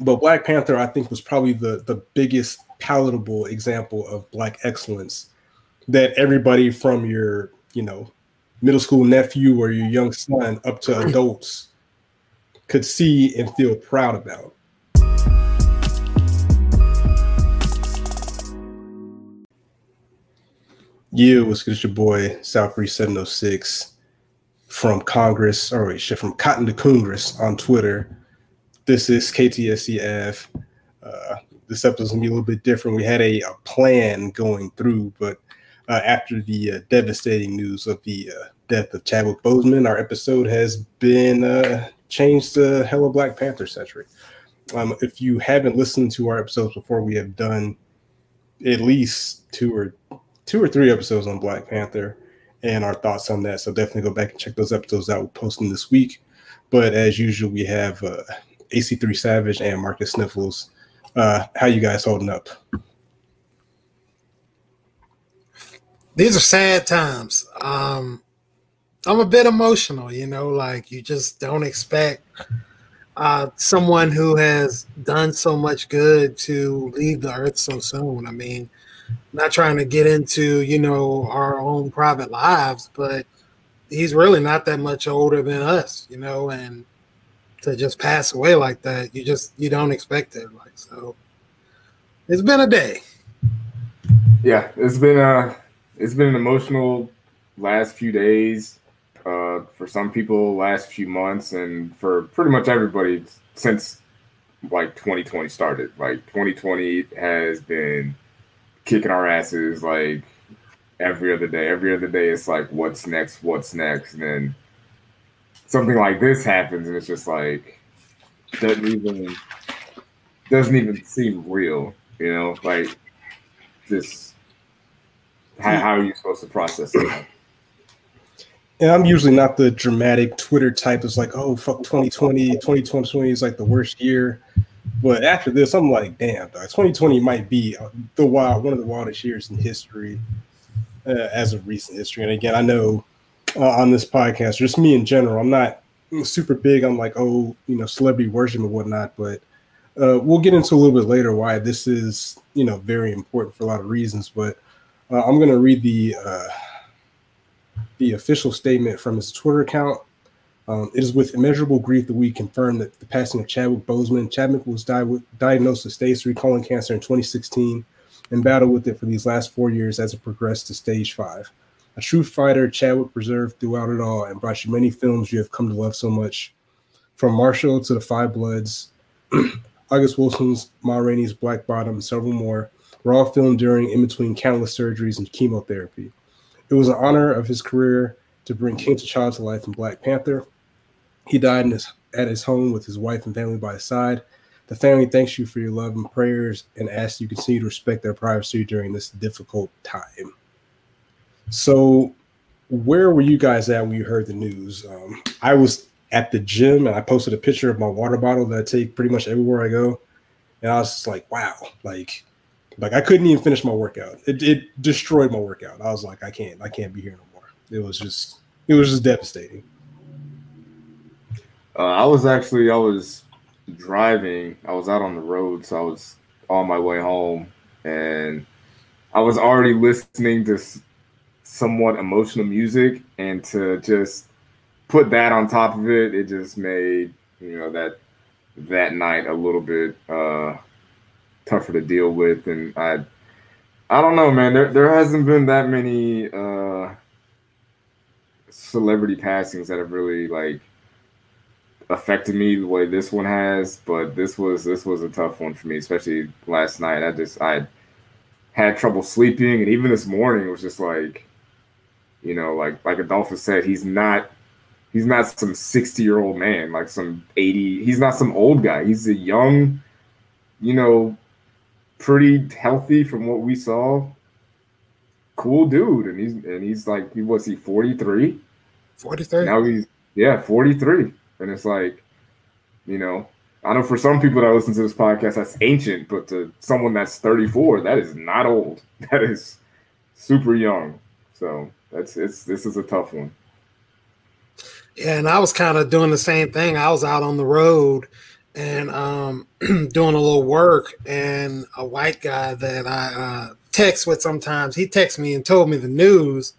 but Black Panther, I think, was probably the the biggest palatable example of black excellence that everybody from your you know middle school nephew or your young son up to adults could see and feel proud about. Yeah, what's good? It's your boy South Breeze 706 from Congress, or wait, shit, from Cotton to Congress on Twitter. This is KTSCF. Uh, this episode's gonna be a little bit different. We had a, a plan going through, but uh, after the uh, devastating news of the uh, death of Chadwick Boseman, our episode has been uh, changed to Hello Black Panther century. Um, if you haven't listened to our episodes before, we have done at least two or two or three episodes on Black Panther and our thoughts on that. So definitely go back and check those episodes out. We're posting this week. But as usual, we have uh, AC3 Savage and Marcus Sniffles. Uh, how you guys holding up? These are sad times. Um, I'm a bit emotional, you know, like you just don't expect uh, someone who has done so much good to leave the earth so soon. I mean, not trying to get into you know our own private lives, but he's really not that much older than us, you know, and to just pass away like that, you just you don't expect it. Like so, it's been a day. Yeah, it's been a it's been an emotional last few days. Uh, for some people, last few months, and for pretty much everybody since like 2020 started. Like 2020 has been kicking our asses like every other day. Every other day, it's like, what's next? What's next? And then something like this happens, and it's just like doesn't even doesn't even seem real. You know, like just how, how are you supposed to process it? And I'm usually not the dramatic Twitter type that's like, oh, fuck 2020, 2020 is like the worst year. But after this, I'm like, damn, dog, 2020 might be the wild, one of the wildest years in history, uh, as of recent history. And again, I know uh, on this podcast, just me in general, I'm not super big on like, oh, you know, celebrity worship and whatnot. But uh, we'll get into a little bit later why this is, you know, very important for a lot of reasons. But uh, I'm going to read the uh, the official statement from his Twitter account. Um, it is with immeasurable grief that we confirm that the passing of Chadwick Boseman. Chadwick was di- diagnosed with stage three colon cancer in 2016 and battled with it for these last four years as it progressed to stage five. A true fighter, Chadwick preserved throughout it all and brought you many films you have come to love so much. From Marshall to The Five Bloods, August Wilson's Ma Rainey's Black Bottom, and several more were all filmed during in between countless surgeries and chemotherapy. It was an honor of his career to bring King T'Challa to life in Black Panther. He died his, at his home with his wife and family by his side. The family thanks you for your love and prayers and asks you continue to respect their privacy during this difficult time. So, where were you guys at when you heard the news? Um, I was at the gym and I posted a picture of my water bottle that I take pretty much everywhere I go, and I was just like, "Wow!" Like, like I couldn't even finish my workout. It, it destroyed my workout. I was like, "I can't, I can't be here no more." It was just, it was just devastating. Uh, I was actually I was driving. I was out on the road, so I was on my way home, and I was already listening to somewhat emotional music, and to just put that on top of it, it just made you know that that night a little bit uh, tougher to deal with, and I I don't know, man. There there hasn't been that many uh, celebrity passings that have really like affected me the way this one has, but this was this was a tough one for me, especially last night. I just I had trouble sleeping, and even this morning was just like, you know, like like Adolphus said, he's not he's not some sixty year old man, like some eighty. He's not some old guy. He's a young, you know, pretty healthy from what we saw. Cool dude, and he's and he's like he was he forty three. Forty three. Now he's yeah forty three and it's like, you know, I know for some people that listen to this podcast, that's ancient, but to someone that's 34, that is not old. That is super young. So that's it's this is a tough one. Yeah, and I was kind of doing the same thing. I was out on the road and um, doing a little work, and a white guy that I uh, text with sometimes, he texted me and told me the news.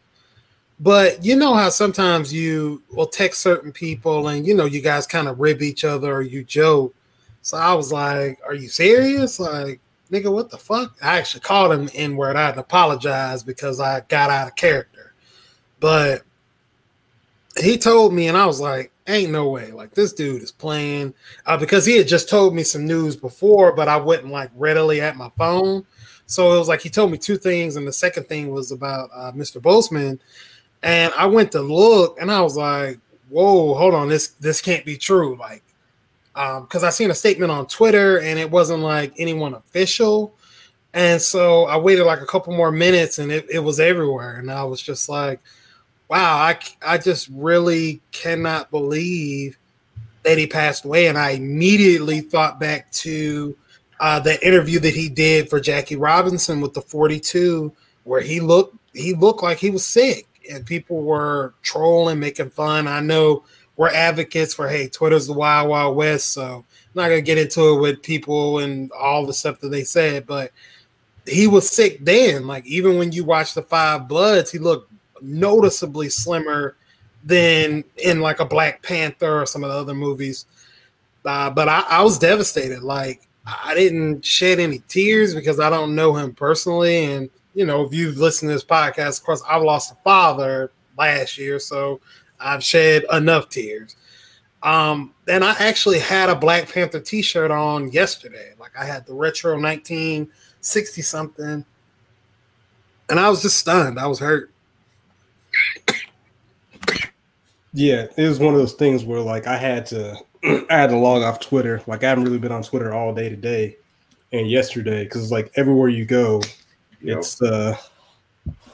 But you know how sometimes you will text certain people and you know you guys kind of rib each other or you joke. So I was like, Are you serious? Like, nigga, what the fuck? I actually called him N word. I had to apologize because I got out of character. But he told me, and I was like, ain't no way. Like this dude is playing uh, because he had just told me some news before, but I wasn't like readily at my phone. So it was like he told me two things, and the second thing was about uh, Mr. Boseman, and I went to look, and I was like, "Whoa, hold on, this this can't be true." Like, because um, I seen a statement on Twitter, and it wasn't like anyone official, and so I waited like a couple more minutes, and it, it was everywhere, and I was just like wow, I, I just really cannot believe that he passed away. And I immediately thought back to uh, the interview that he did for Jackie Robinson with the 42, where he looked he looked like he was sick, and people were trolling, making fun. I know we're advocates for hey, Twitter's the wild wild west, so I'm not gonna get into it with people and all the stuff that they said, but he was sick then. Like even when you watch the Five Bloods, he looked noticeably slimmer than in like a Black Panther or some of the other movies. Uh, but I, I, was devastated. Like I didn't shed any tears because I don't know him personally. And you know, if you've listened to this podcast, of course, I've lost a father last year, so I've shed enough tears. Um, and I actually had a Black Panther T-shirt on yesterday. Like I had the retro 1960 something, and I was just stunned. I was hurt. Yeah, it was one of those things where like I had to I had to log off Twitter. Like I haven't really been on Twitter all day today and yesterday because like everywhere you go, yep. it's uh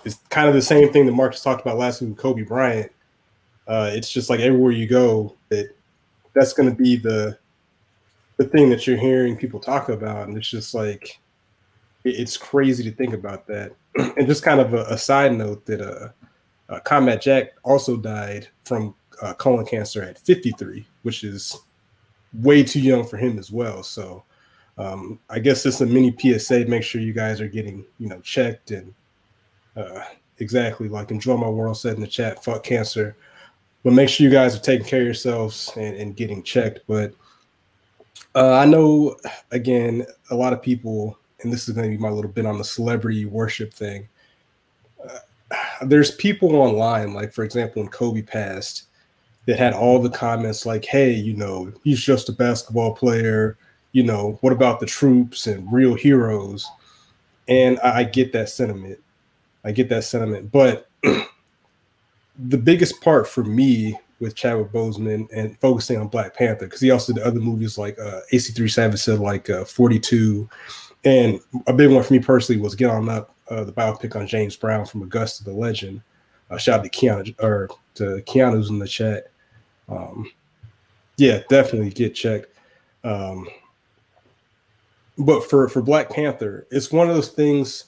it's kind of the same thing that Marcus talked about last week with Kobe Bryant. Uh, it's just like everywhere you go that that's going to be the the thing that you're hearing people talk about, and it's just like it, it's crazy to think about that. and just kind of a, a side note that uh uh, Combat Jack also died from uh, colon cancer at 53, which is way too young for him as well. So um, I guess it's a mini PSA. Make sure you guys are getting you know checked and uh, exactly like enjoy my world said in the chat. Fuck cancer, but make sure you guys are taking care of yourselves and, and getting checked. But uh, I know again a lot of people, and this is going to be my little bit on the celebrity worship thing there's people online, like for example, when Kobe passed, that had all the comments like, "Hey, you know, he's just a basketball player. You know, what about the troops and real heroes?" And I, I get that sentiment. I get that sentiment, but the biggest part for me with Chadwick Boseman and focusing on Black Panther because he also did other movies like uh, AC3 Savage said like uh, 42, and a big one for me personally was Get On Up uh, the biopic on James Brown from Augusta the Legend. Uh, shout out to Keanu or to Keanu's in the chat. Um, yeah, definitely get checked. Um, but for for Black Panther, it's one of those things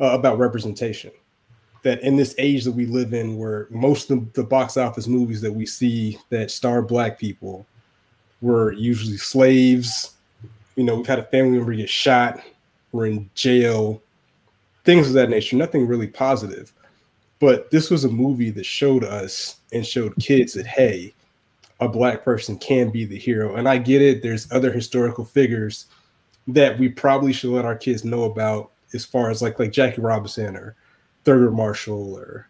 uh, about representation that in this age that we live in, where most of the box office movies that we see that star Black people were usually slaves. You know, we've had a family member get shot, we're in jail, things of that nature, nothing really positive. But this was a movie that showed us and showed kids that, hey, a black person can be the hero. And I get it, there's other historical figures that we probably should let our kids know about as far as like like Jackie Robinson or Thurgood Marshall or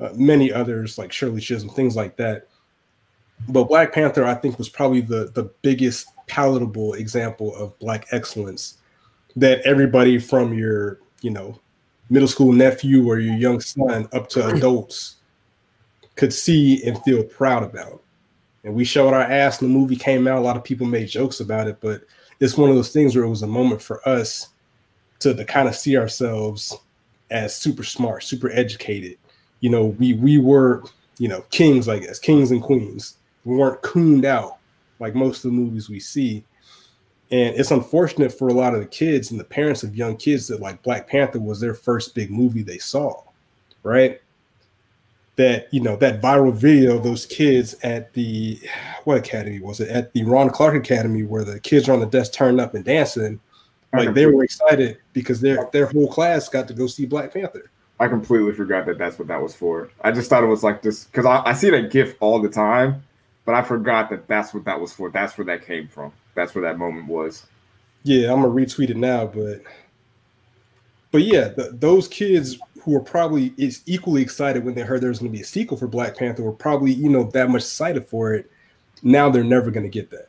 uh, many others like Shirley Chisholm, things like that. But Black Panther, I think, was probably the the biggest palatable example of black excellence that everybody from your you know middle school nephew or your young son up to adults could see and feel proud about. And we showed our ass when the movie came out. A lot of people made jokes about it, but it's one of those things where it was a moment for us to, to kind of see ourselves as super smart, super educated. You know, we we were, you know, kings, I guess, kings and queens. We weren't cooned out like most of the movies we see. And it's unfortunate for a lot of the kids and the parents of young kids that like Black Panther was their first big movie they saw, right? that you know that viral video of those kids at the what academy was it at the Ron Clark Academy where the kids are on the desk turning up and dancing like they were excited because their their whole class got to go see Black Panther. I completely forgot that that's what that was for. I just thought it was like this because I, I see that GIF all the time, but I forgot that that's what that was for. That's where that came from. That's where that moment was. Yeah, I'm gonna retweet it now, but but yeah, the, those kids who were probably is equally excited when they heard there was gonna be a sequel for Black Panther were probably you know that much excited for it. Now they're never gonna get that.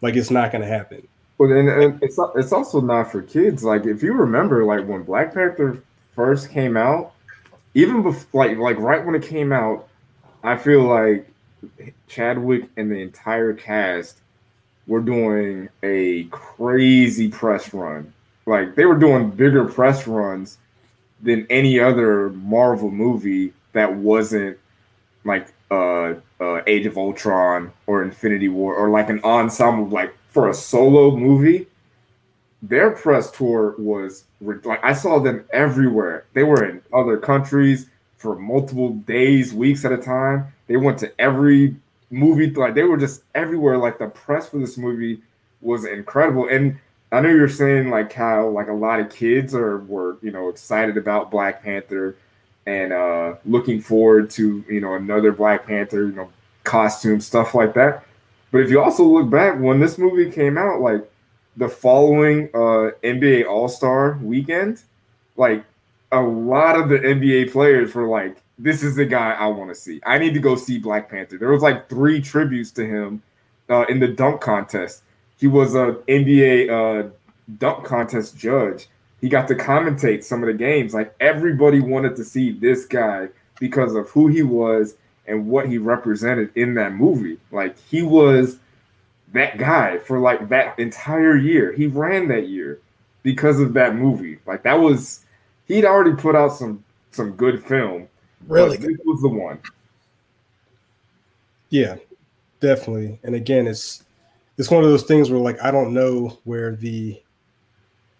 Like it's not gonna happen. Well, and, and it's it's also not for kids. Like if you remember, like when Black Panther first came out, even before, like like right when it came out, I feel like Chadwick and the entire cast were doing a crazy press run. Like they were doing bigger press runs than any other Marvel movie that wasn't like uh, uh Age of Ultron or Infinity War or like an ensemble like for a solo movie, their press tour was like I saw them everywhere. They were in other countries for multiple days, weeks at a time. They went to every movie, like they were just everywhere. Like the press for this movie was incredible. And I know you're saying like how like a lot of kids are were you know excited about Black Panther and uh looking forward to you know another Black Panther you know costume stuff like that. But if you also look back when this movie came out, like the following uh, NBA All Star weekend, like a lot of the NBA players were like, "This is the guy I want to see. I need to go see Black Panther." There was like three tributes to him uh, in the dunk contest. He was a NBA uh, dunk contest judge. He got to commentate some of the games. Like everybody wanted to see this guy because of who he was and what he represented in that movie. Like he was that guy for like that entire year. He ran that year because of that movie. Like that was he'd already put out some some good film. Really, this was the one. Yeah, definitely. And again, it's it's one of those things where like I don't know where the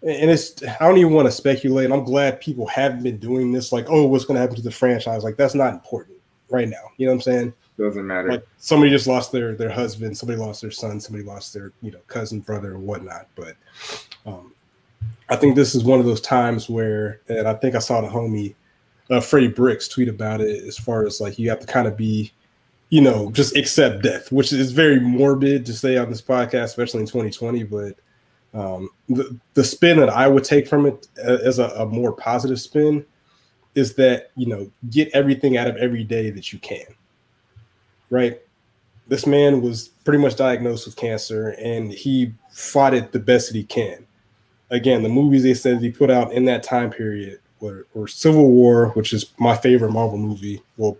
and it's I don't even want to speculate. I'm glad people haven't been doing this. Like, oh, what's going to happen to the franchise? Like, that's not important right now. You know what I'm saying? Doesn't matter. Like somebody just lost their their husband, somebody lost their son, somebody lost their you know cousin, brother, or whatnot. But um, I think this is one of those times where, and I think I saw the homie uh, Freddie Bricks tweet about it, as far as like you have to kind of be, you know, just accept death, which is very morbid to say on this podcast, especially in 2020. But um, the the spin that I would take from it uh, as a, a more positive spin is that you know get everything out of every day that you can right this man was pretty much diagnosed with cancer and he fought it the best that he can again the movies they said he put out in that time period were, were civil war which is my favorite marvel movie well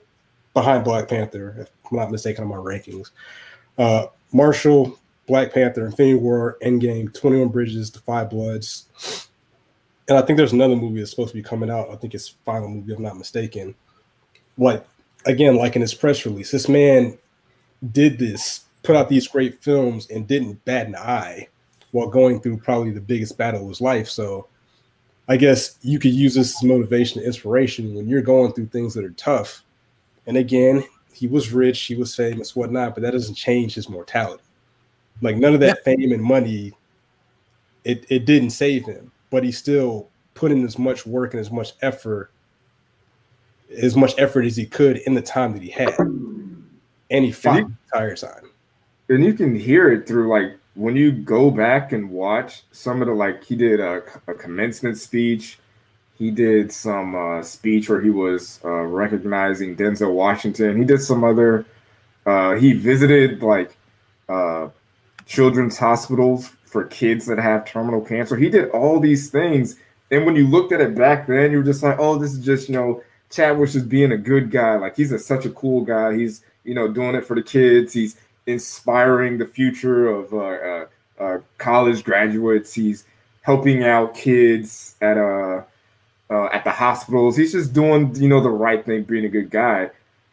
behind black panther if i'm not mistaken on my rankings uh, marshall black panther infinity war endgame 21 bridges the five bloods and I think there's another movie that's supposed to be coming out. I think it's final movie, if I'm not mistaken. Like again, like in his press release, this man did this, put out these great films, and didn't bat an eye while going through probably the biggest battle of his life. So I guess you could use this as motivation and inspiration when you're going through things that are tough. And again, he was rich, he was famous, whatnot, but that doesn't change his mortality. Like none of that yeah. fame and money, it, it didn't save him but he still put in as much work and as much effort, as much effort as he could in the time that he had, and he fought and the entire time. And you can hear it through like when you go back and watch some of the like he did a, a commencement speech. He did some uh, speech where he was uh, recognizing Denzel Washington. He did some other. Uh, he visited like uh, children's hospitals for kids that have terminal cancer. He did all these things. And when you looked at it back then, you were just like, oh, this is just, you know, Chadwick is being a good guy. Like he's a, such a cool guy. He's, you know, doing it for the kids. He's inspiring the future of uh, uh, uh, college graduates. He's helping out kids at uh, uh, at the hospitals. He's just doing, you know, the right thing, being a good guy.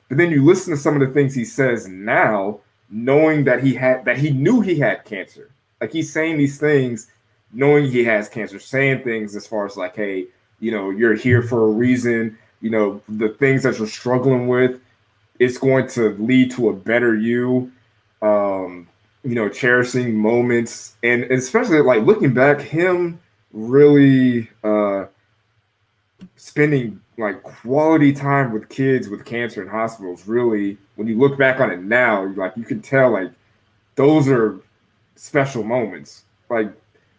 But then you listen to some of the things he says now, knowing that he had that he knew he had cancer like he's saying these things knowing he has cancer, saying things as far as like, hey, you know, you're here for a reason. You know, the things that you're struggling with, it's going to lead to a better you. Um, you know, cherishing moments. And especially like looking back, him really uh spending like quality time with kids with cancer in hospitals really when you look back on it now like you can tell like those are special moments. Like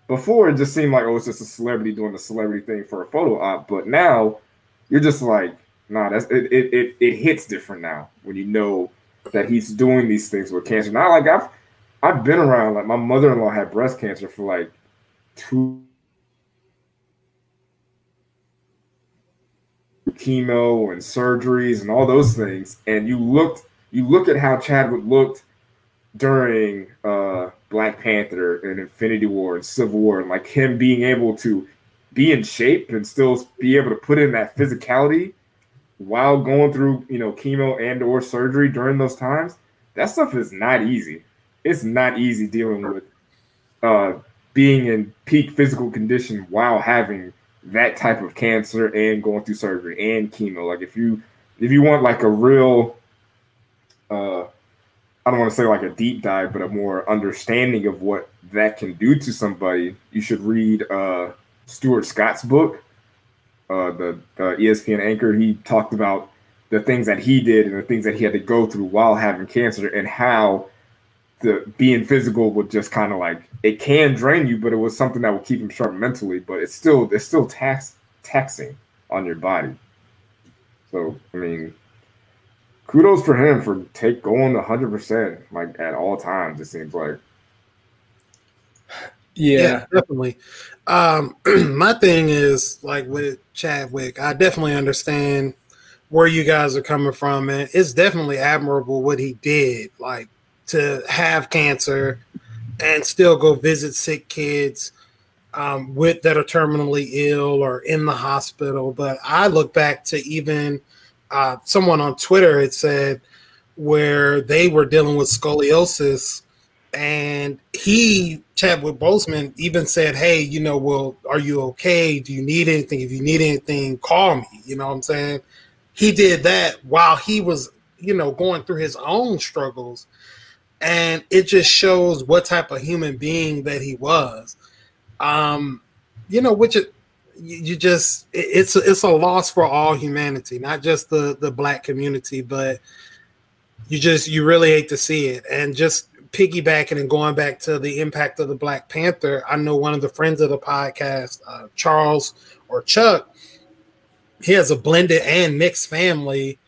before it just seemed like oh it's just a celebrity doing the celebrity thing for a photo op but now you're just like nah that's it it, it, it hits different now when you know that he's doing these things with cancer. Now like i've i've been around like my mother-in-law had breast cancer for like two chemo and surgeries and all those things, and you looked, you look at how Chadwick looked during uh, Black Panther and Infinity War and Civil War, and like him being able to be in shape and still be able to put in that physicality while going through you know chemo and or surgery during those times. That stuff is not easy. It's not easy dealing with uh, being in peak physical condition while having that type of cancer and going through surgery and chemo. Like if you if you want like a real uh I don't want to say like a deep dive, but a more understanding of what that can do to somebody, you should read uh Stuart Scott's book. Uh the, the ESPN anchor, he talked about the things that he did and the things that he had to go through while having cancer and how the being physical would just kind of like it can drain you, but it was something that would keep him sharp mentally. But it's still it's still tax taxing on your body. So I mean, kudos for him for take going hundred percent like at all times. It seems like. Yeah. yeah, definitely. Um, my thing is like with Chadwick, I definitely understand where you guys are coming from, and it's definitely admirable what he did. Like to have cancer and still go visit sick kids um, with that are terminally ill or in the hospital. But I look back to even uh, someone on Twitter had said where they were dealing with scoliosis, and he Chadwick Boseman even said, "Hey, you know, well, are you okay? Do you need anything? If you need anything, call me." You know what I'm saying? He did that while he was, you know, going through his own struggles and it just shows what type of human being that he was. Um, you know, which it, you just it's it's a loss for all humanity, not just the the black community, but you just you really hate to see it. And just piggybacking and going back to the impact of the Black Panther, I know one of the friends of the podcast, uh, Charles or Chuck, he has a blended and mixed family,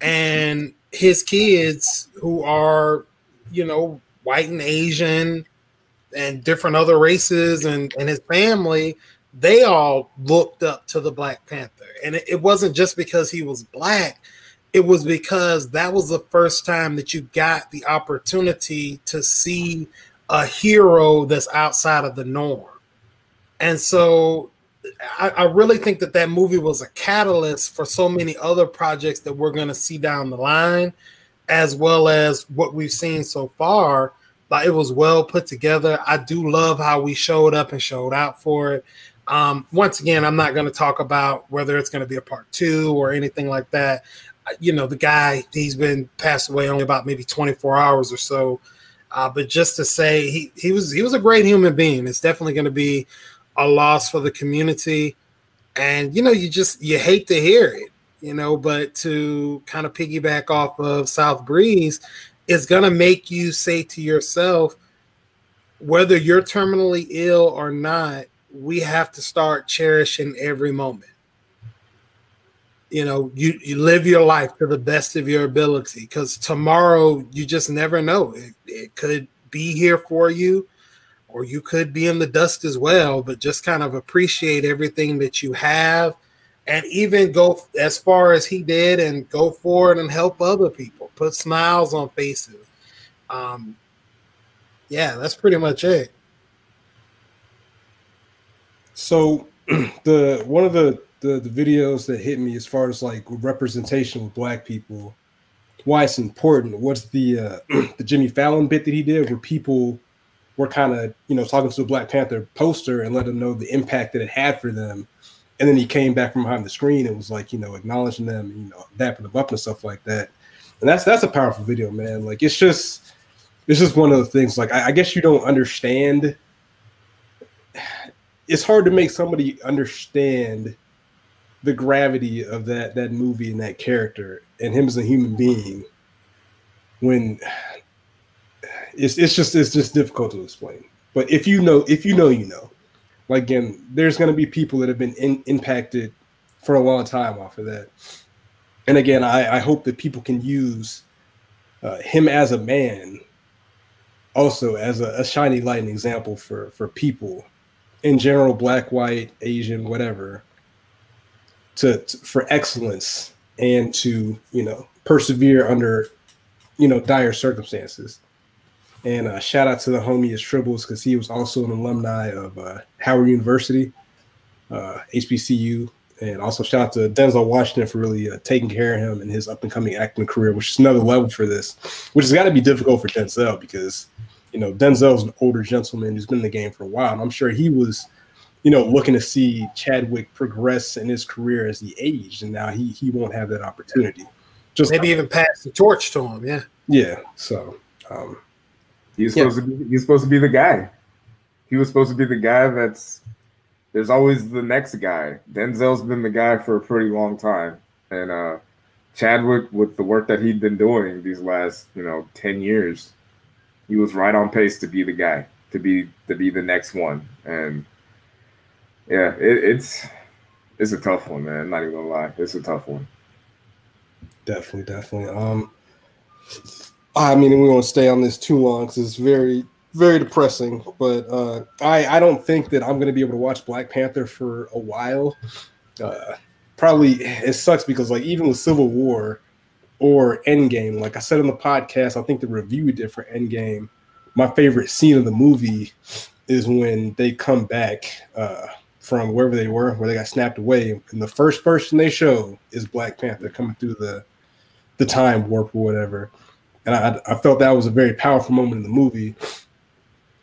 and his kids who are you know, white and Asian and different other races and, and his family, they all looked up to the Black Panther. And it, it wasn't just because he was black, it was because that was the first time that you got the opportunity to see a hero that's outside of the norm. And so I, I, really think that that movie was a catalyst for so many other projects that we're going to see down the line as well as what we've seen so far. Like it was well put together. I do love how we showed up and showed out for it. Um, once again, I'm not going to talk about whether it's going to be a part two or anything like that. You know, the guy he's been passed away only about maybe 24 hours or so. Uh, but just to say he he was he was a great human being. It's definitely going to be a loss for the community, and you know you just you hate to hear it you know, but to kind of piggyback off of South Breeze, it's going to make you say to yourself, whether you're terminally ill or not, we have to start cherishing every moment. You know, you, you live your life to the best of your ability because tomorrow you just never know. It, it could be here for you or you could be in the dust as well, but just kind of appreciate everything that you have and even go as far as he did and go forward and help other people, put smiles on faces. Um, yeah, that's pretty much it. So the one of the, the the videos that hit me as far as like representation with black people, why it's important What's the uh, the Jimmy Fallon bit that he did where people were kind of you know talking to a Black Panther poster and let them know the impact that it had for them and then he came back from behind the screen and was like, you know, acknowledging them, you know, dapping them up and stuff like that. and that's that's a powerful video, man. Like it's just it's just one of the things. Like I, I guess you don't understand. It's hard to make somebody understand the gravity of that that movie and that character and him as a human being when it's it's just it's just difficult to explain. But if you know, if you know, you know. Like again, there's going to be people that have been in, impacted for a long time off of that. And again, I, I hope that people can use uh, him as a man, also as a, a shiny light and example for for people in general, black, white, Asian, whatever, to, to for excellence and to you know persevere under you know dire circumstances. And uh, shout out to the homie as Tribbles because he was also an alumni of uh, Howard University, uh, HBCU. And also shout out to Denzel Washington for really uh, taking care of him in his up and coming acting career, which is another level for this, which has got to be difficult for Denzel because, you know, Denzel's an older gentleman who's been in the game for a while. And I'm sure he was, you know, looking to see Chadwick progress in his career as he aged. And now he, he won't have that opportunity. Just maybe even pass the torch to him. Yeah. Yeah. So, um, He's supposed yeah. to be he's supposed to be the guy. He was supposed to be the guy that's there's always the next guy. Denzel's been the guy for a pretty long time. And uh Chadwick with the work that he'd been doing these last, you know, 10 years, he was right on pace to be the guy, to be to be the next one. And yeah, it, it's it's a tough one, man. I'm not even gonna lie. It's a tough one. Definitely, definitely. Um I mean, we won't stay on this too long because it's very, very depressing. But uh, I, I don't think that I'm to be able to watch Black Panther for a while. Uh, probably it sucks because like even with Civil War or Endgame, like I said in the podcast, I think the review we did for Endgame, my favorite scene of the movie is when they come back uh, from wherever they were, where they got snapped away, and the first person they show is Black Panther coming through the the time warp or whatever and I, I felt that was a very powerful moment in the movie.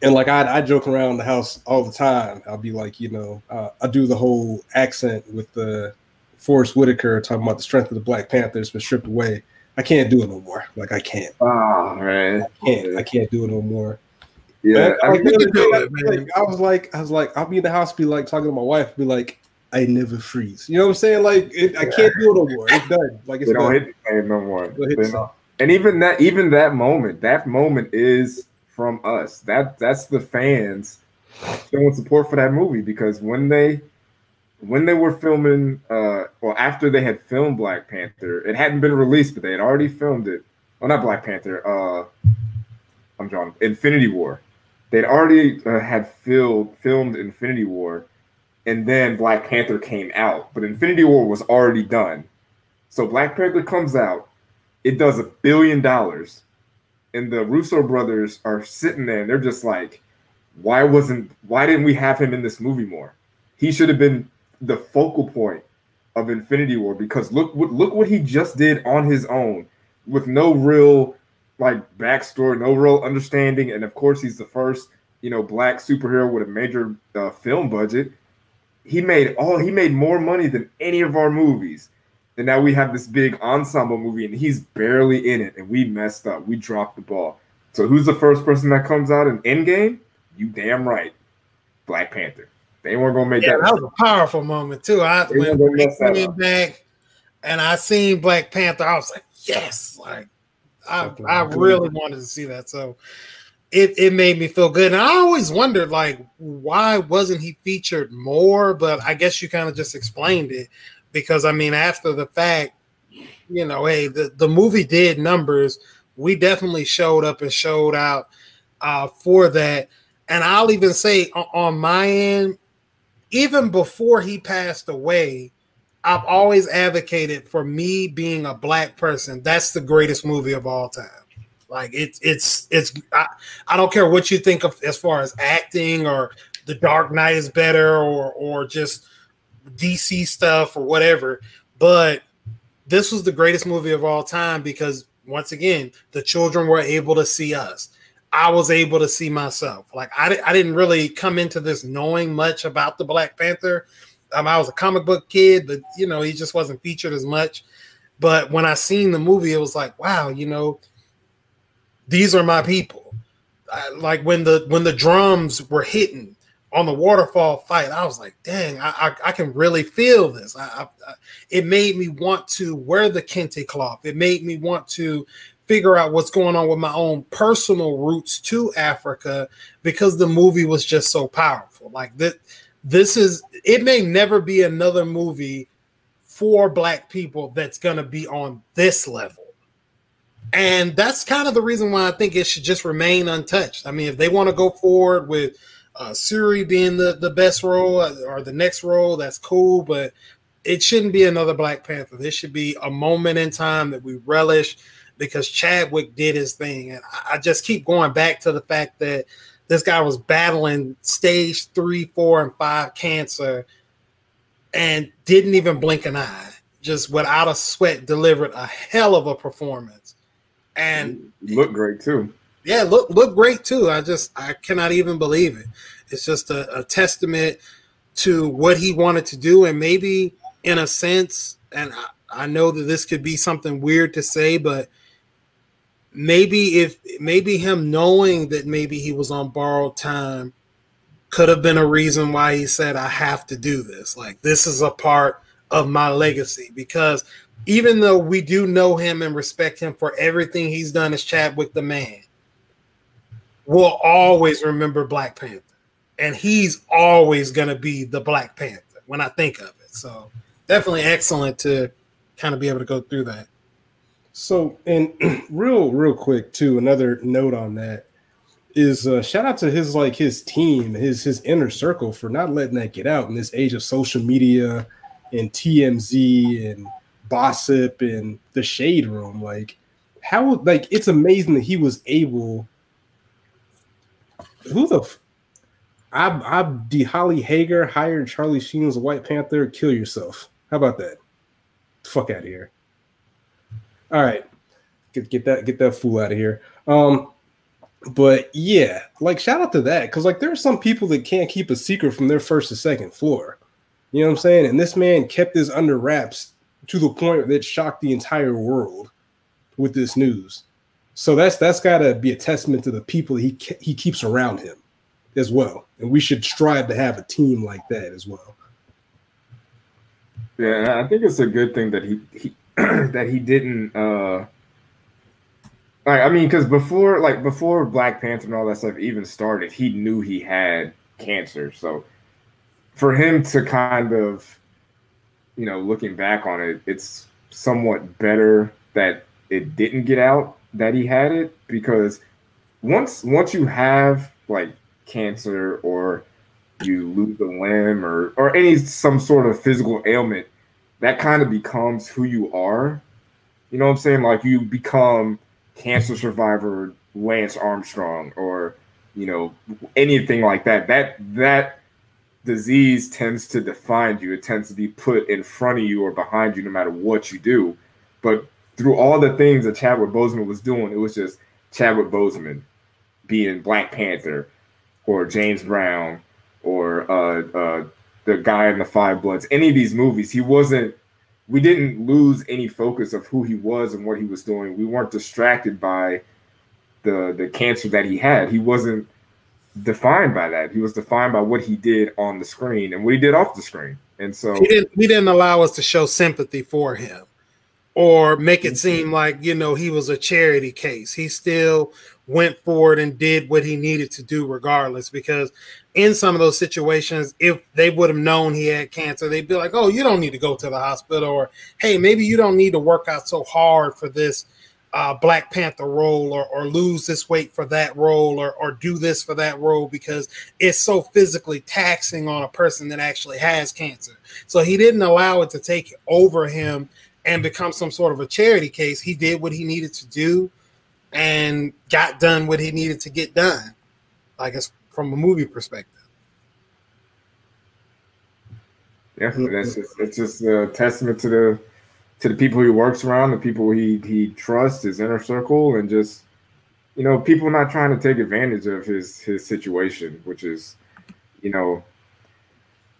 And like I, I joke around the house all the time. I'll be like, you know, uh, I do the whole accent with the Forest Whitaker talking about the strength of the Black Panthers been stripped away. I can't do it no more. Like I can't. Oh man, I can't. I can't do it no more. Yeah, I, mean, like, I was like, I was like, I'll be in the house, be like talking to my wife, be like, I never freeze. You know what I'm saying? Like, it, I can't do it no more. It's done. Like it's they don't done. hit the no more and even that even that moment that moment is from us that that's the fans showing support for that movie because when they when they were filming uh well after they had filmed black panther it hadn't been released but they had already filmed it well not black panther uh i'm john infinity war they'd already uh, had filled, filmed infinity war and then black panther came out but infinity war was already done so black panther comes out it does a billion dollars, and the Russo brothers are sitting there and they're just like, why wasn't why didn't we have him in this movie more? He should have been the focal point of Infinity War because look look what he just did on his own with no real like backstory, no real understanding, and of course he's the first you know black superhero with a major uh, film budget. He made all he made more money than any of our movies. And now we have this big ensemble movie, and he's barely in it, and we messed up. We dropped the ball. So who's the first person that comes out in Endgame? You damn right, Black Panther. They weren't gonna make yeah, that. That was a powerful moment too. I they when he came back and I seen Black Panther, I was like, yes, like I, I really wanted to see that. So it, it made me feel good. And I always wondered, like, why wasn't he featured more? But I guess you kind of just explained it because I mean, after the fact, you know, hey, the, the movie did numbers. We definitely showed up and showed out uh, for that. And I'll even say on my end, even before he passed away, I've always advocated for me being a black person. That's the greatest movie of all time. Like it's it's it's I, I don't care what you think of as far as acting or The Dark Knight is better or or just DC stuff or whatever. But this was the greatest movie of all time because once again, the children were able to see us. I was able to see myself. Like I, I didn't really come into this knowing much about the Black Panther. Um, I was a comic book kid, but you know he just wasn't featured as much. But when I seen the movie, it was like, wow, you know, these are my people. I, like when the when the drums were hitting on the waterfall fight, I was like, dang, I, I, I can really feel this. I, I, it made me want to wear the kente cloth. It made me want to figure out what's going on with my own personal roots to Africa because the movie was just so powerful. Like that, this is it may never be another movie for black people that's going to be on this level. And that's kind of the reason why I think it should just remain untouched. I mean, if they want to go forward with uh, Shuri being the, the best role uh, or the next role, that's cool, but it shouldn't be another Black Panther. This should be a moment in time that we relish because Chadwick did his thing. And I just keep going back to the fact that this guy was battling stage three, four, and five cancer and didn't even blink an eye. Just without a sweat, delivered a hell of a performance. And look great too. Yeah, look look great too. I just I cannot even believe it. It's just a, a testament to what he wanted to do, and maybe in a sense, and I, I know that this could be something weird to say, but maybe if maybe him knowing that maybe he was on borrowed time could have been a reason why he said I have to do this. Like this is a part of my legacy because even though we do know him and respect him for everything he's done as Chadwick the man, we'll always remember Black Panther. And he's always going to be the Black Panther when I think of it. So definitely excellent to kind of be able to go through that. So, and real, real quick too, another note on that is uh, shout out to his like his team, his his inner circle for not letting that get out in this age of social media and TMZ and gossip and the shade room. Like, how like it's amazing that he was able. Who the f- Ab Abdi Holly Hager hired Charlie Sheen as a White Panther. Kill yourself. How about that? Fuck out of here. All right, get get that get that fool out of here. Um, but yeah, like shout out to that because like there are some people that can't keep a secret from their first to second floor. You know what I'm saying? And this man kept this under wraps to the point that shocked the entire world with this news. So that's that's got to be a testament to the people he he keeps around him as well. And we should strive to have a team like that as well. Yeah, I think it's a good thing that he, he that he didn't uh like I mean because before like before Black Panther and all that stuff even started, he knew he had cancer. So for him to kind of you know looking back on it, it's somewhat better that it didn't get out that he had it because once once you have like cancer or you lose a limb or or any some sort of physical ailment that kind of becomes who you are. You know what I'm saying? Like you become cancer survivor Lance Armstrong or you know anything like that. That that disease tends to define you. It tends to be put in front of you or behind you no matter what you do. But through all the things that Chadwick Boseman was doing, it was just Chadwick Boseman being Black Panther or James Brown or uh, uh, the guy in the Five Bloods, any of these movies, he wasn't. We didn't lose any focus of who he was and what he was doing. We weren't distracted by the the cancer that he had. He wasn't defined by that. He was defined by what he did on the screen and what he did off the screen. And so he didn't didn't allow us to show sympathy for him or make it seem like you know he was a charity case. He still went forward and did what he needed to do regardless because in some of those situations, if they would have known he had cancer, they'd be like, "Oh, you don't need to go to the hospital," or "Hey, maybe you don't need to work out so hard for this uh, Black Panther role, or, or lose this weight for that role, or or do this for that role because it's so physically taxing on a person that actually has cancer." So he didn't allow it to take over him and become some sort of a charity case. He did what he needed to do and got done what he needed to get done. I guess from a movie perspective. Yeah, that's just it's just a testament to the to the people he works around, the people he he trusts, his inner circle, and just you know people not trying to take advantage of his his situation, which is you know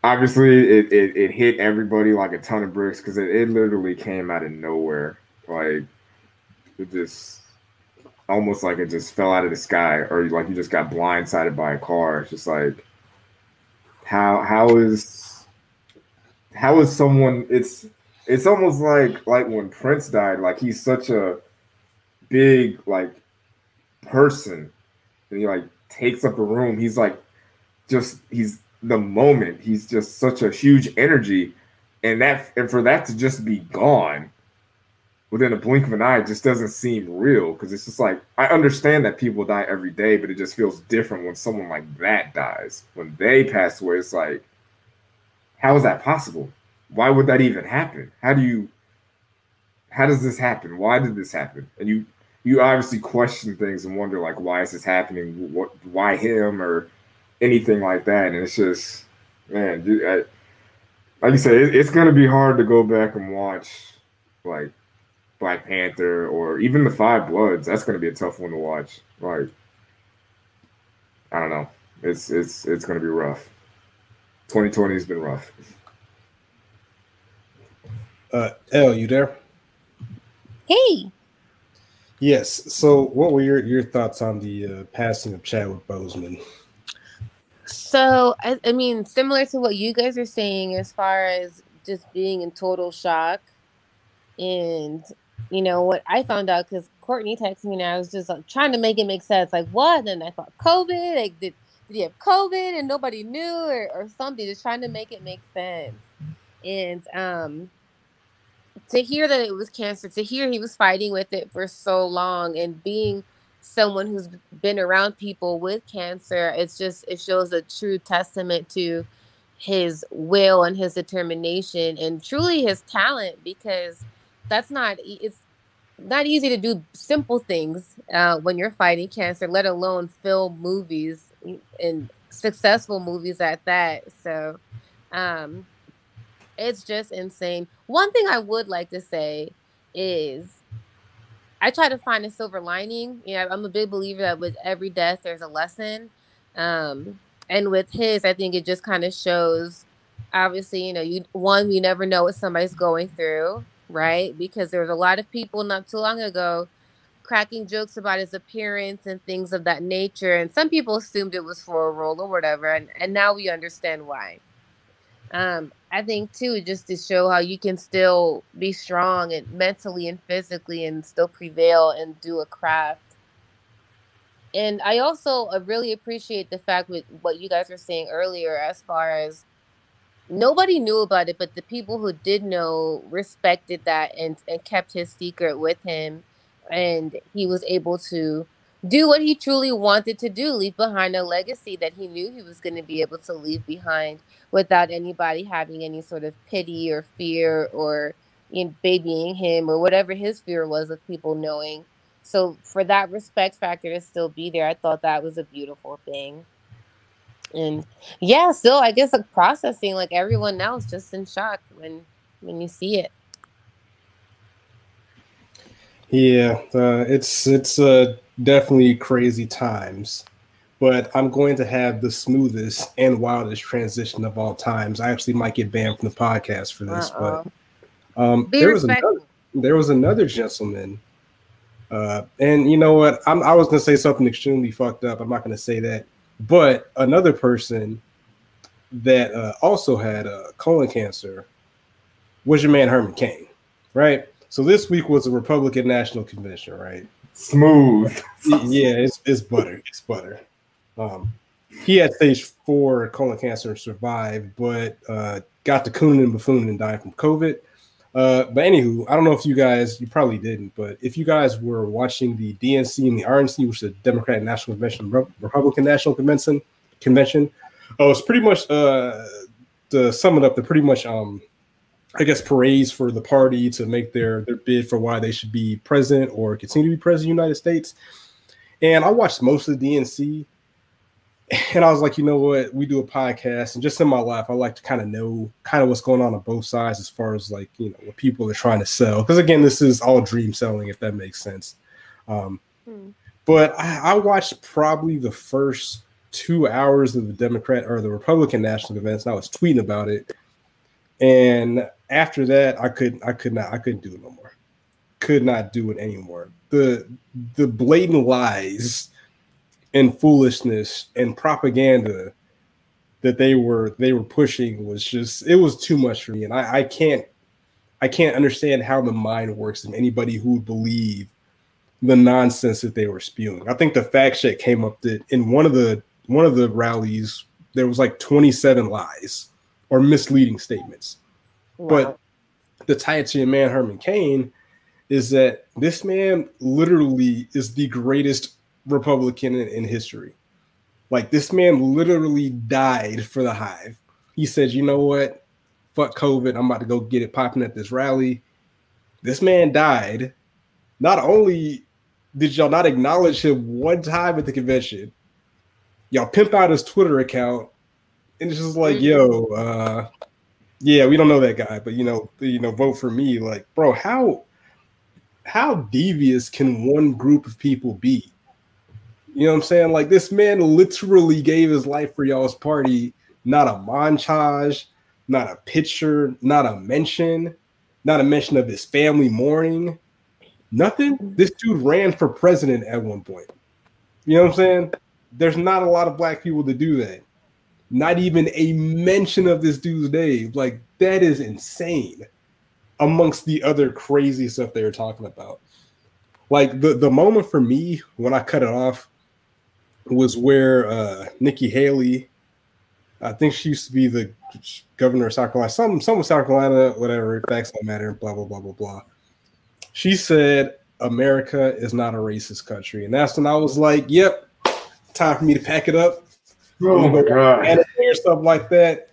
obviously it, it, it hit everybody like a ton of bricks because it, it literally came out of nowhere. Like it just almost like it just fell out of the sky, or like you just got blindsided by a car. It's just like how how is how is someone it's it's almost like like when Prince died, like he's such a big like person and he like takes up a room. He's like just he's the moment. He's just such a huge energy. And that and for that to just be gone within a blink of an eye just doesn't seem real because it's just like I understand that people die every day, but it just feels different when someone like that dies. When they pass away, it's like, how is that possible? Why would that even happen? How do you how does this happen? Why did this happen? And you you obviously question things and wonder like why is this happening? What why him or anything like that? And it's just man, I, like you said, it, it's gonna be hard to go back and watch like Black Panther or even the Five Bloods, that's going to be a tough one to watch. Like, I don't know. It's it's it's going to be rough. 2020 has been rough. Uh, L, you there? Hey. Yes. So, what were your your thoughts on the uh, passing of Chadwick Boseman? So, I, I mean, similar to what you guys are saying, as far as just being in total shock and you know what I found out because Courtney texted me and I was just like, trying to make it make sense. Like what? And I thought COVID. Like did did he have COVID and nobody knew or, or something? Just trying to make it make sense. And um, to hear that it was cancer, to hear he was fighting with it for so long, and being someone who's been around people with cancer, it's just it shows a true testament to his will and his determination and truly his talent because that's not it's not easy to do simple things uh, when you're fighting cancer, let alone film movies and successful movies at that. So um, it's just insane. One thing I would like to say is I try to find a silver lining. You know, I'm a big believer that with every death, there's a lesson. Um, and with his, I think it just kind of shows obviously, you know, you one, you never know what somebody's going through right? Because there was a lot of people not too long ago cracking jokes about his appearance and things of that nature. And some people assumed it was for a role or whatever. And, and now we understand why. Um, I think too, just to show how you can still be strong and mentally and physically and still prevail and do a craft. And I also uh, really appreciate the fact with what you guys were saying earlier, as far as nobody knew about it, but the people who did know respected that and, and kept his secret with him. And he was able to do what he truly wanted to do leave behind a legacy that he knew he was going to be able to leave behind without anybody having any sort of pity or fear or you know, babying him or whatever his fear was of people knowing. So, for that respect factor to still be there, I thought that was a beautiful thing and yeah still i guess like processing like everyone else just in shock when when you see it yeah uh, it's it's uh, definitely crazy times. But i'm going to have the smoothest and wildest transition of all times. I actually might get banned from the podcast for this Uh-oh. but um, there was another there was another gentleman uh, and you know what? I'm, i was going to say something extremely fucked up. I'm not going to say that. But another person that uh, also had uh, colon cancer was your man Herman Cain, right? So this week was a Republican National Convention, right? Smooth. yeah, it's, it's butter. It's butter. Um, he had stage four colon cancer and survived, but uh, got the coon and buffoon and died from COVID. Uh, but anywho, I don't know if you guys, you probably didn't, but if you guys were watching the DNC and the RNC, which is the Democratic National Convention, Republican National Convention, convention, oh, it's pretty much uh, to sum it up, the pretty much um, I guess parades for the party to make their their bid for why they should be president or continue to be president of the United States. And I watched most of the DNC, and I was like, you know what? We do a podcast, and just in my life, I like to kind of know kind of what's going on on both sides as far as like you know what people are trying to sell. Because again, this is all dream selling, if that makes sense. Um, hmm. But I, I, watched probably the first two hours of the Democrat or the Republican national events, and I was tweeting about it. And after that, I couldn't, I could not, I couldn't do it no more. Could not do it anymore. The the blatant lies and foolishness and propaganda that they were they were pushing was just it was too much for me, and I, I can't I can't understand how the mind works of anybody who would believe the nonsense that they were spewing. I think the fact check came up that in one of the one of the rallies there was like 27 lies or misleading statements. Wow. But the tie to your man Herman Cain is that this man literally is the greatest Republican in, in history. Like this man literally died for the hive. He said, you know what? Fuck COVID. I'm about to go get it popping at this rally. This man died. Not only did y'all not acknowledge him one time at the convention, y'all pimp out his Twitter account, and it's just like, yo, uh, yeah, we don't know that guy, but you know, you know, vote for me. Like, bro, how how devious can one group of people be? You know what I'm saying? Like this man literally gave his life for y'all's party, not a montage, not a picture, not a mention, not a mention of his family mourning. Nothing. This dude ran for president at one point. You know what I'm saying? There's not a lot of black people to do that. Not even a mention of this dude's name. Like that is insane amongst the other crazy stuff they were talking about. Like the, the moment for me when I cut it off was where uh, Nikki Haley, I think she used to be the governor of South Carolina, some some of South Carolina, whatever, facts don't matter, blah blah blah blah blah. She said America is not a racist country, and that's when I was like, "Yep, time for me to pack it up." Oh my god, or stuff like that.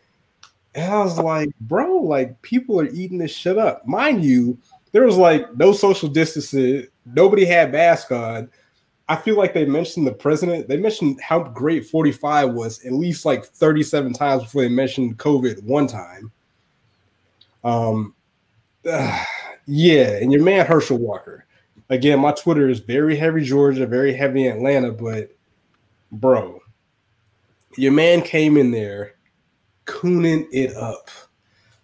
And I was like, "Bro, like people are eating this shit up." Mind you, there was like no social distancing, nobody had mask on I feel like they mentioned the president. They mentioned how great 45 was at least like 37 times before they mentioned COVID one time. Um, uh, yeah, and your man Herschel Walker. Again, my Twitter is very heavy Georgia, very heavy Atlanta, but bro, your man came in there cooning it up,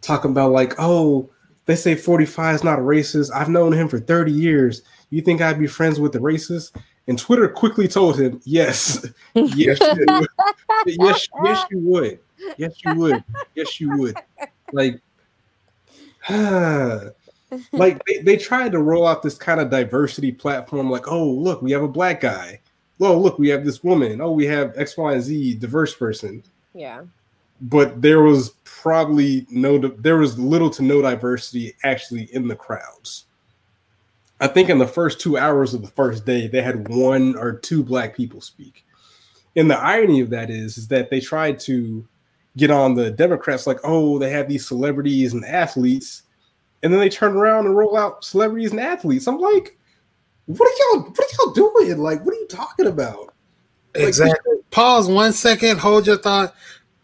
talking about like, oh, they say 45 is not a racist. I've known him for 30 years. You think I'd be friends with the racist? And Twitter quickly told him, "Yes, yes, you yes, yes, you would, yes, you would, yes, you would." Like, like they, they tried to roll out this kind of diversity platform, like, "Oh, look, we have a black guy. Oh, look, we have this woman. Oh, we have X, Y, and Z diverse person." Yeah. But there was probably no, there was little to no diversity actually in the crowds. I think in the first two hours of the first day, they had one or two black people speak. And the irony of that is, is that they tried to get on the Democrats like, oh, they have these celebrities and athletes, and then they turn around and roll out celebrities and athletes. I'm like, what are y'all? What are y'all doing? Like, what are you talking about? Exactly. Like, Pause one second. Hold your thought.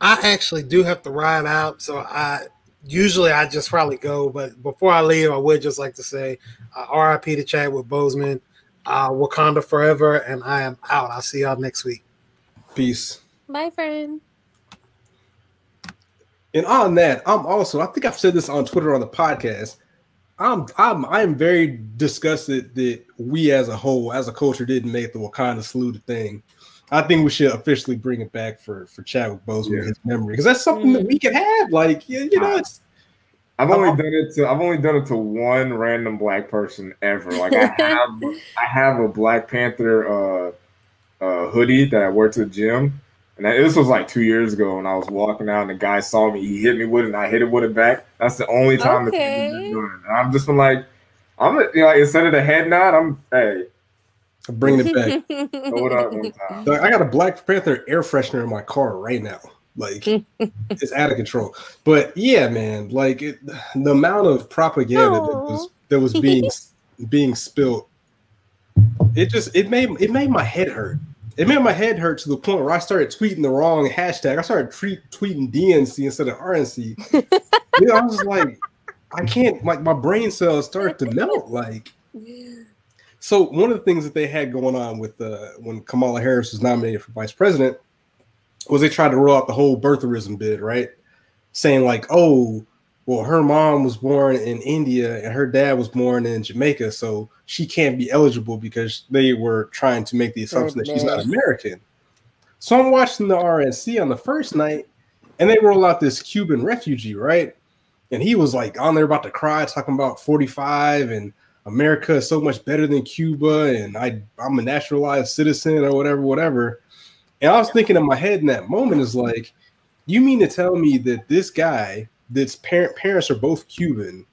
I actually do have to ride out, so I usually I just probably go, but before I leave, I would just like to say uh, RIP to Chadwick Boseman, uh, Wakanda forever, and I am out. I'll see y'all next week. Peace. Bye, friend. And on that, I'm also, I think I've said this on Twitter on the podcast. I'm I'm I'm very disgusted that we as a whole, as a culture, didn't make the Wakanda salute a thing. I think we should officially bring it back for for Chadwick Boseman yeah. his memory because that's something mm. that we can have. Like you, you know, it's. I've only done it to I've only done it to one random black person ever. Like I have I have a Black Panther uh, uh, hoodie that I wear to the gym, and this was like two years ago when I was walking out and the guy saw me. He hit me with it, and I hit it with it back. That's the only time okay. that done. And I'm just been like, I'm you know, instead of the head nod, I'm hey, I'm bringing it back. I got a Black Panther air freshener in my car right now. Like it's out of control. But yeah, man, like it, the amount of propaganda Aww. that was that was being being spilled, it just it made it made my head hurt. It made my head hurt to the point where I started tweeting the wrong hashtag. I started tweet, tweeting DNC instead of RNC. you know, I was like, I can't. Like my brain cells start to melt. Like so one of the things that they had going on with uh, when Kamala Harris was nominated for vice president was they tried to roll out the whole birtherism bid, right? Saying like, oh, well, her mom was born in India and her dad was born in Jamaica, so she can't be eligible because they were trying to make the assumption that she's not American. So I'm watching the RNC on the first night, and they roll out this Cuban refugee, right? And he was like on there about to cry, talking about 45 and America is so much better than Cuba, and I I'm a naturalized citizen or whatever, whatever. And I was thinking in my head in that moment is like, you mean to tell me that this guy, that's parent parents are both Cuban,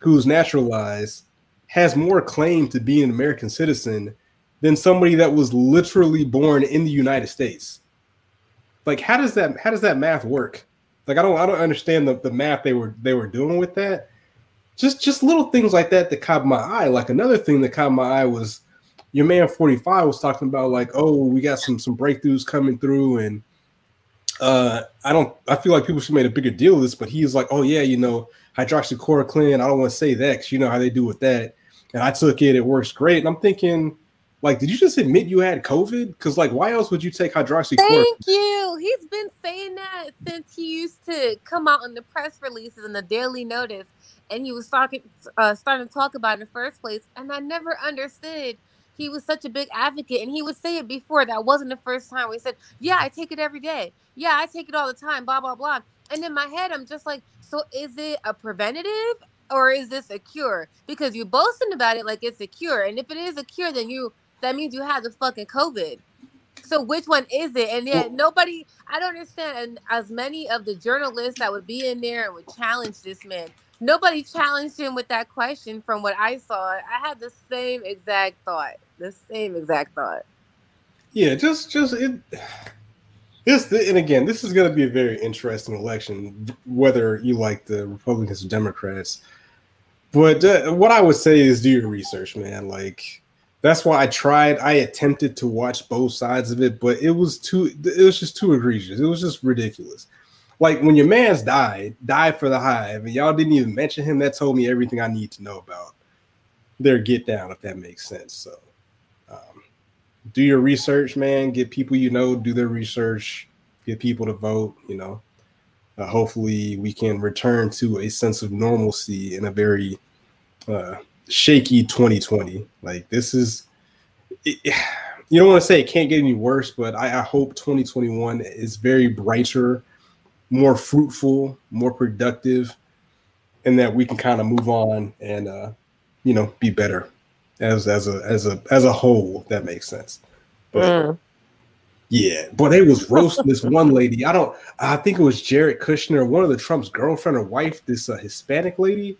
who's naturalized, has more claim to being an American citizen than somebody that was literally born in the United States. Like, how does that how does that math work? Like, I don't I don't understand the, the math they were they were doing with that. Just just little things like that that caught my eye. Like another thing that caught my eye was your man 45 was talking about like, oh, we got some some breakthroughs coming through, and uh, I don't I feel like people should make a bigger deal of this, but he's like, oh yeah, you know, hydroxychloroquine. I don't want to say that because you know how they do with that. And I took it, it works great. And I'm thinking, like, did you just admit you had COVID? Because like, why else would you take hydroxychloroquine? Thank you. He's been saying that since he used to come out in the press releases and the Daily Notice, and he was talking, uh, starting to talk about it in the first place. And I never understood he was such a big advocate and he would say it before that wasn't the first time we said yeah i take it every day. Yeah i take it all the time blah blah blah. And in my head i'm just like so is it a preventative or is this a cure? Because you're boasting about it like it's a cure and if it is a cure then you that means you have the fucking covid. So which one is it? And yet nobody i don't understand and as many of the journalists that would be in there and would challenge this man nobody challenged him with that question from what i saw. I had the same exact thought the same exact thought. Yeah, just just it. This and again, this is going to be a very interesting election, whether you like the Republicans or Democrats. But uh, what I would say is do your research, man. Like that's why I tried. I attempted to watch both sides of it, but it was too. It was just too egregious. It was just ridiculous. Like when your man's died, died for the hive, and y'all didn't even mention him. That told me everything I need to know about their get down, if that makes sense. So do your research, man. Get people you know do their research. Get people to vote. You know, uh, hopefully we can return to a sense of normalcy in a very uh, shaky 2020. Like this is, it, you don't want to say it can't get any worse, but I, I hope 2021 is very brighter, more fruitful, more productive, and that we can kind of move on and uh, you know be better as as a as a as a whole. If that makes sense. But mm. yeah, but they was roasting this one lady. I don't. I think it was Jared Kushner, one of the Trump's girlfriend or wife. This uh, Hispanic lady.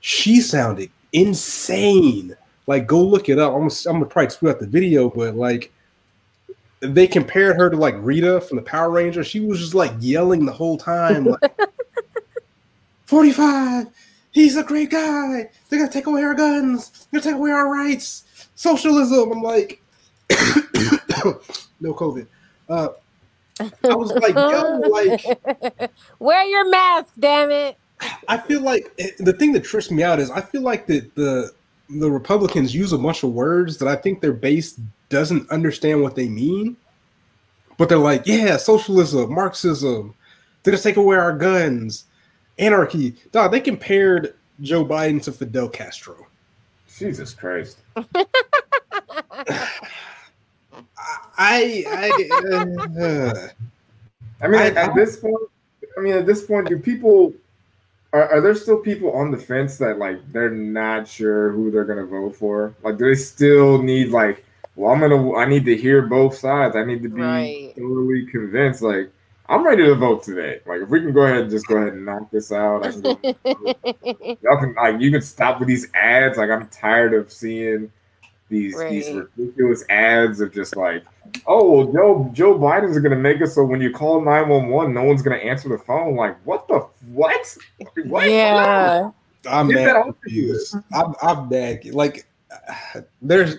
She sounded insane. Like, go look it up. I'm, gonna, I'm gonna probably tweet out the video, but like, they compared her to like Rita from the Power Rangers. She was just like yelling the whole time, like, 45 he's a great guy. They're gonna take away our guns. They're gonna take away our rights. Socialism. I'm like, no COVID. Uh, I was like, yo, like, wear your mask, damn it. I feel like eh, the thing that trips me out is I feel like that the the Republicans use a bunch of words that I think their base doesn't understand what they mean. But they're like, yeah, socialism, Marxism, they're gonna take away our guns anarchy. Dog, they compared Joe Biden to Fidel Castro. Jesus Christ. I I uh, I mean I, at this point I mean at this point do people are, are there still people on the fence that like they're not sure who they're gonna vote for? Like do they still need like well I'm gonna I need to hear both sides. I need to be right. totally convinced. Like I'm ready to vote today. Like, if we can go ahead and just go ahead and knock this out, I can go, y'all can like you can stop with these ads. Like, I'm tired of seeing these right. these ridiculous ads of just like, oh well, Joe Joe Biden's gonna make it so when you call 911, no one's gonna answer the phone. Like, what the what? What? Yeah, I'm Get mad confused. I'm I'm mad. Like, there's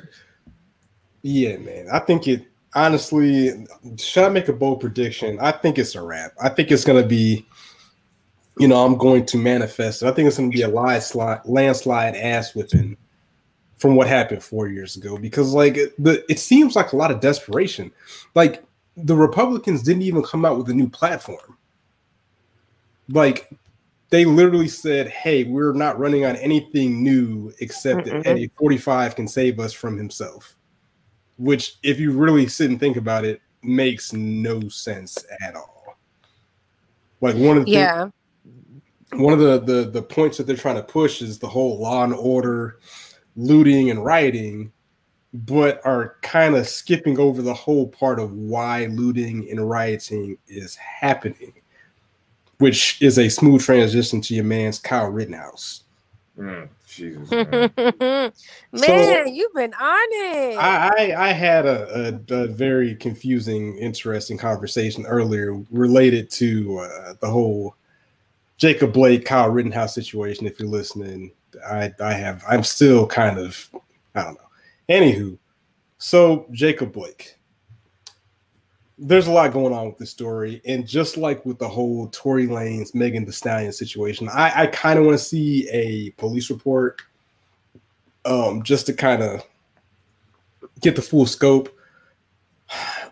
yeah, man. I think it honestly, should I make a bold prediction? I think it's a wrap. I think it's going to be, you know, I'm going to manifest. I think it's going to be a landslide, landslide ass whipping from what happened four years ago because, like, the it seems like a lot of desperation. Like, the Republicans didn't even come out with a new platform. Like they literally said, "Hey, we're not running on anything new except that Eddie 45 can save us from himself." Which, if you really sit and think about it, makes no sense at all. Like one of the Yeah. one of the, the the points that they're trying to push is the whole law and order, looting and rioting, but are kind of skipping over the whole part of why looting and rioting is happening, which is a smooth transition to your man's Kyle Rittenhouse. Mm, Jesus. Man. Man, So- you've been on it. I, I I had a, a, a very confusing, interesting conversation earlier related to uh, the whole Jacob Blake, Kyle Rittenhouse situation. If you're listening, I I have I'm still kind of I don't know. Anywho, so Jacob Blake. There's a lot going on with this story, and just like with the whole Tory Lanez, Megan Thee Stallion situation, I, I kind of want to see a police report, um, just to kind of get the full scope.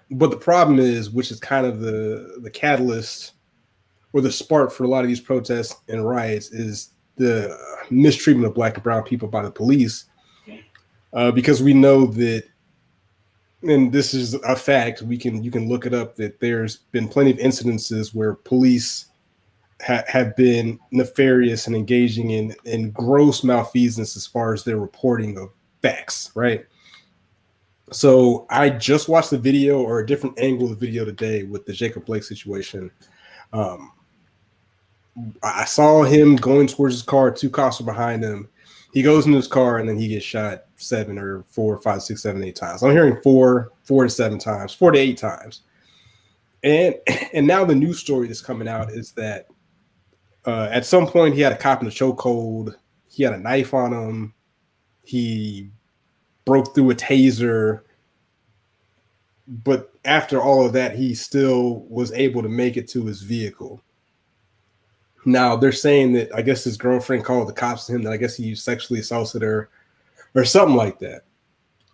But the problem is, which is kind of the the catalyst or the spark for a lot of these protests and riots, is the mistreatment of black and brown people by the police. Uh, because we know that, and this is a fact, we can you can look it up that there's been plenty of incidences where police ha- have been nefarious and engaging in in gross malfeasance as far as their reporting of facts, right? So I just watched the video or a different angle of the video today with the Jacob Blake situation. Um, I saw him going towards his car, two cops are behind him. He goes into his car and then he gets shot seven or four, five, six, seven, eight times. I'm hearing four, four to seven times, four to eight times. And and now the news story that's coming out is that uh, at some point he had a cop in a chokehold. He had a knife on him. He broke through a taser. But after all of that, he still was able to make it to his vehicle. Now they're saying that I guess his girlfriend called the cops to him that I guess he sexually assaulted her or something like that.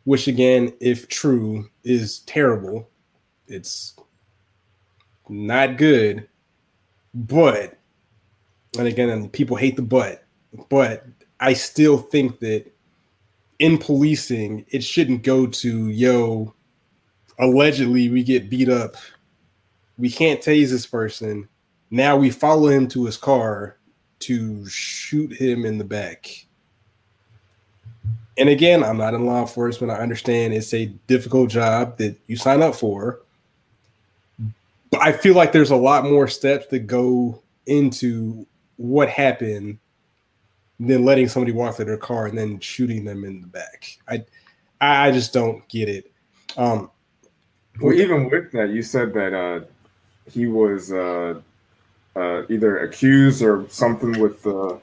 Which again, if true, is terrible. It's not good. But and again, people hate the but, but I still think that in policing, it shouldn't go to yo, allegedly we get beat up. We can't tase this person. Now we follow him to his car to shoot him in the back. And again, I'm not in law enforcement. I understand it's a difficult job that you sign up for. But I feel like there's a lot more steps that go into what happened than letting somebody walk to their car and then shooting them in the back. I I just don't get it. Um Well, even with that, you said that uh, he was uh, uh, either accused or something with uh,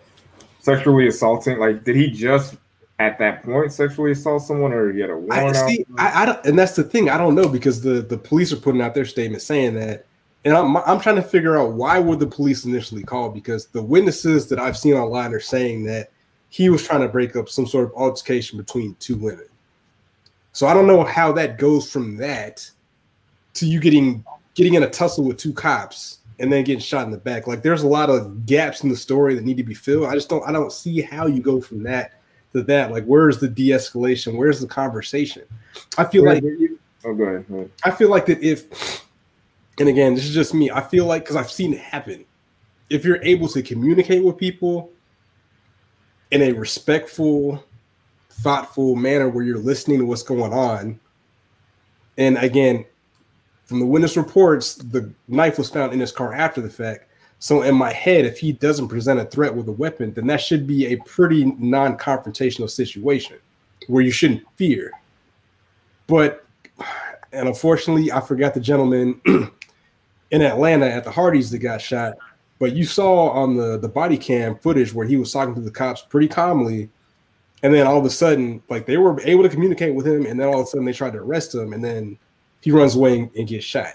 sexually assaulting. Like, did he just at that point sexually assault someone, or he had a I, warrant out? see, I, I don't, and that's the thing. I don't know because the the police are putting out their statement saying that, and I'm I'm trying to figure out why would the police initially call because the witnesses that I've seen online are saying that he was trying to break up some sort of altercation between two women. So I don't know how that goes from that to you getting getting in a tussle with two cops and then getting shot in the back. Like there's a lot of gaps in the story that need to be filled. I just don't I don't see how you go from that to that. Like where's the de-escalation? Where's the conversation? I feel like oh, go ahead. Go ahead. I feel like that if and again, this is just me. I feel like because I've seen it happen. If you're able to communicate with people in a respectful, thoughtful manner where you're listening to what's going on, and again, from the witness reports, the knife was found in his car after the fact. So in my head, if he doesn't present a threat with a weapon, then that should be a pretty non-confrontational situation where you shouldn't fear. But and unfortunately, I forgot the gentleman in Atlanta at the Hardys that got shot. But you saw on the the body cam footage where he was talking to the cops pretty calmly, and then all of a sudden, like they were able to communicate with him, and then all of a sudden they tried to arrest him, and then he runs away and, and gets shot.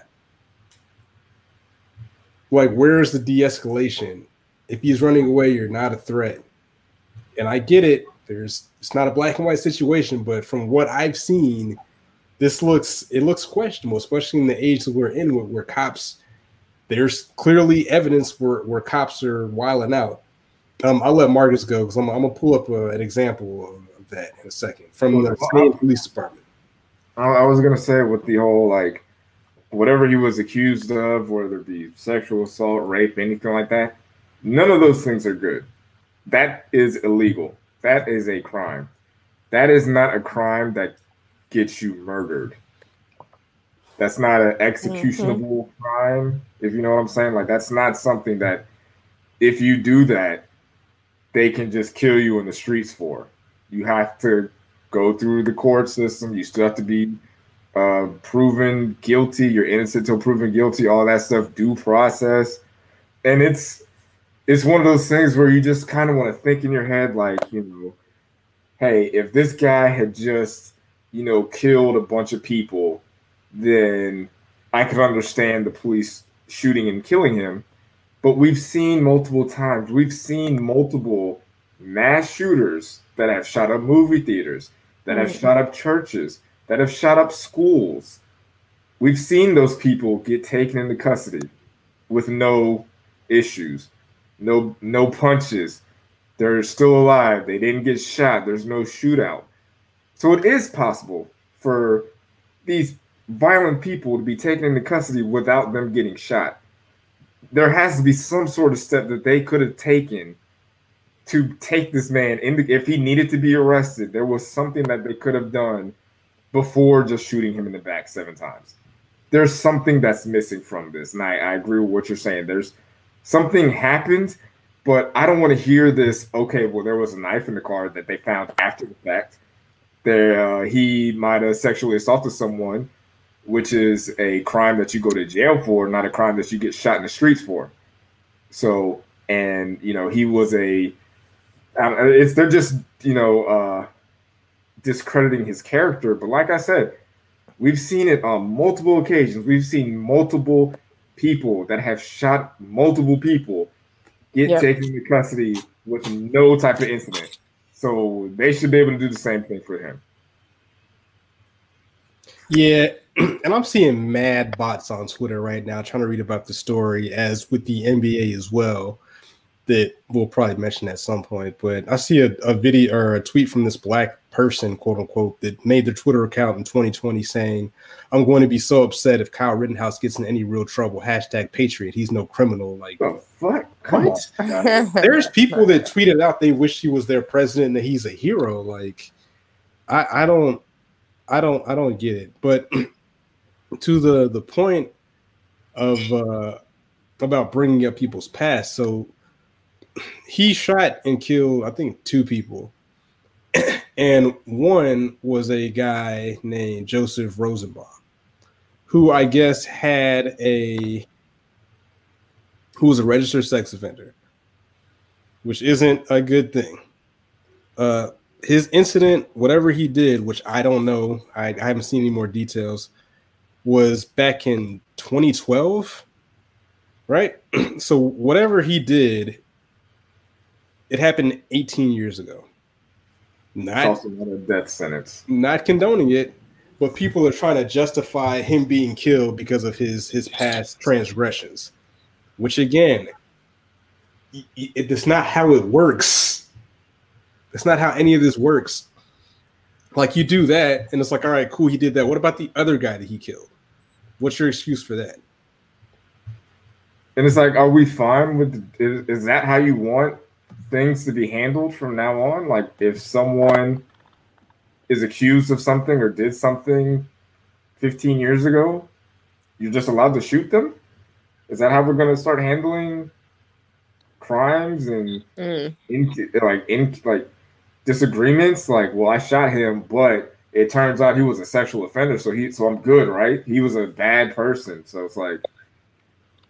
Like, where's the de-escalation? If he's running away, you're not a threat. And I get it. There's it's not a black and white situation, but from what I've seen, this looks it looks questionable, especially in the age that we're in, where, where cops there's clearly evidence where where cops are wiling out. Um, I'll let Marcus go because I'm, I'm, gonna pull up uh, an example of that in a second from the same police department. I was gonna say with the whole like whatever he was accused of, whether it be sexual assault, rape, anything like that, none of those things are good. That is illegal. That is a crime. That is not a crime that gets you murdered. That's not an executionable mm-hmm. crime, if you know what I'm saying. Like that's not something that if you do that, they can just kill you in the streets for. You have to go through the court system. You still have to be uh, proven guilty. You're innocent until proven guilty. All that stuff, due process, and it's it's one of those things where you just kind of want to think in your head, like you know, hey, if this guy had just you know killed a bunch of people, then I could understand the police shooting and killing him. But we've seen multiple times, we've seen multiple mass shooters that have shot up movie theaters, that have shot up churches, that have shot up schools. We've seen those people get taken into custody with no issues, no no punches. They're still alive. They didn't get shot. There's no shootout. So it is possible for these violent people to be taken into custody without them getting shot. There has to be some sort of step that they could have taken to take this man in the, if he needed to be arrested there was something that they could have done before just shooting him in the back seven times. There's something that's missing from this and i, I agree with what you're saying. There's something happened but i don't want to hear this okay well there was a knife in the car that they found after the fact. There uh, he might have sexually assaulted someone which is a crime that you go to jail for not a crime that you get shot in the streets for. So and you know he was a it's they're just you know uh, discrediting his character. But like I said, we've seen it on multiple occasions. We've seen multiple people that have shot multiple people get yep. taken into custody with no type of incident. So they should be able to do the same thing for him. Yeah, and I'm seeing mad bots on Twitter right now trying to read about the story, as with the NBA as well that we'll probably mention at some point. But I see a, a video or a tweet from this black person, quote unquote, that made their Twitter account in 2020 saying, I'm going to be so upset if Kyle Rittenhouse gets in any real trouble. Hashtag Patriot. He's no criminal. Like, oh, fuck? Come what? On, There's people that tweeted out they wish he was their president and that he's a hero. Like, I, I don't, I don't, I don't get it. But to the the point of uh about bringing up people's past. So he shot and killed, I think, two people. and one was a guy named Joseph Rosenbaum, who I guess had a who was a registered sex offender, which isn't a good thing. Uh, his incident, whatever he did, which I don't know, I, I haven't seen any more details, was back in 2012, right? so whatever he did it happened 18 years ago. Not, not a death sentence. Not condoning it, but people are trying to justify him being killed because of his his past transgressions, which again, it, it's not how it works. It's not how any of this works. Like you do that, and it's like, all right, cool, he did that. What about the other guy that he killed? What's your excuse for that? And it's like, are we fine with? Is, is that how you want things to be handled from now on? Like if someone is accused of something or did something 15 years ago, you're just allowed to shoot them? Is that how we're going to start handling crimes and mm. in, like in like disagreements? Like, well, I shot him, but it turns out he was a sexual offender, so he so I'm good, right? He was a bad person, so it's like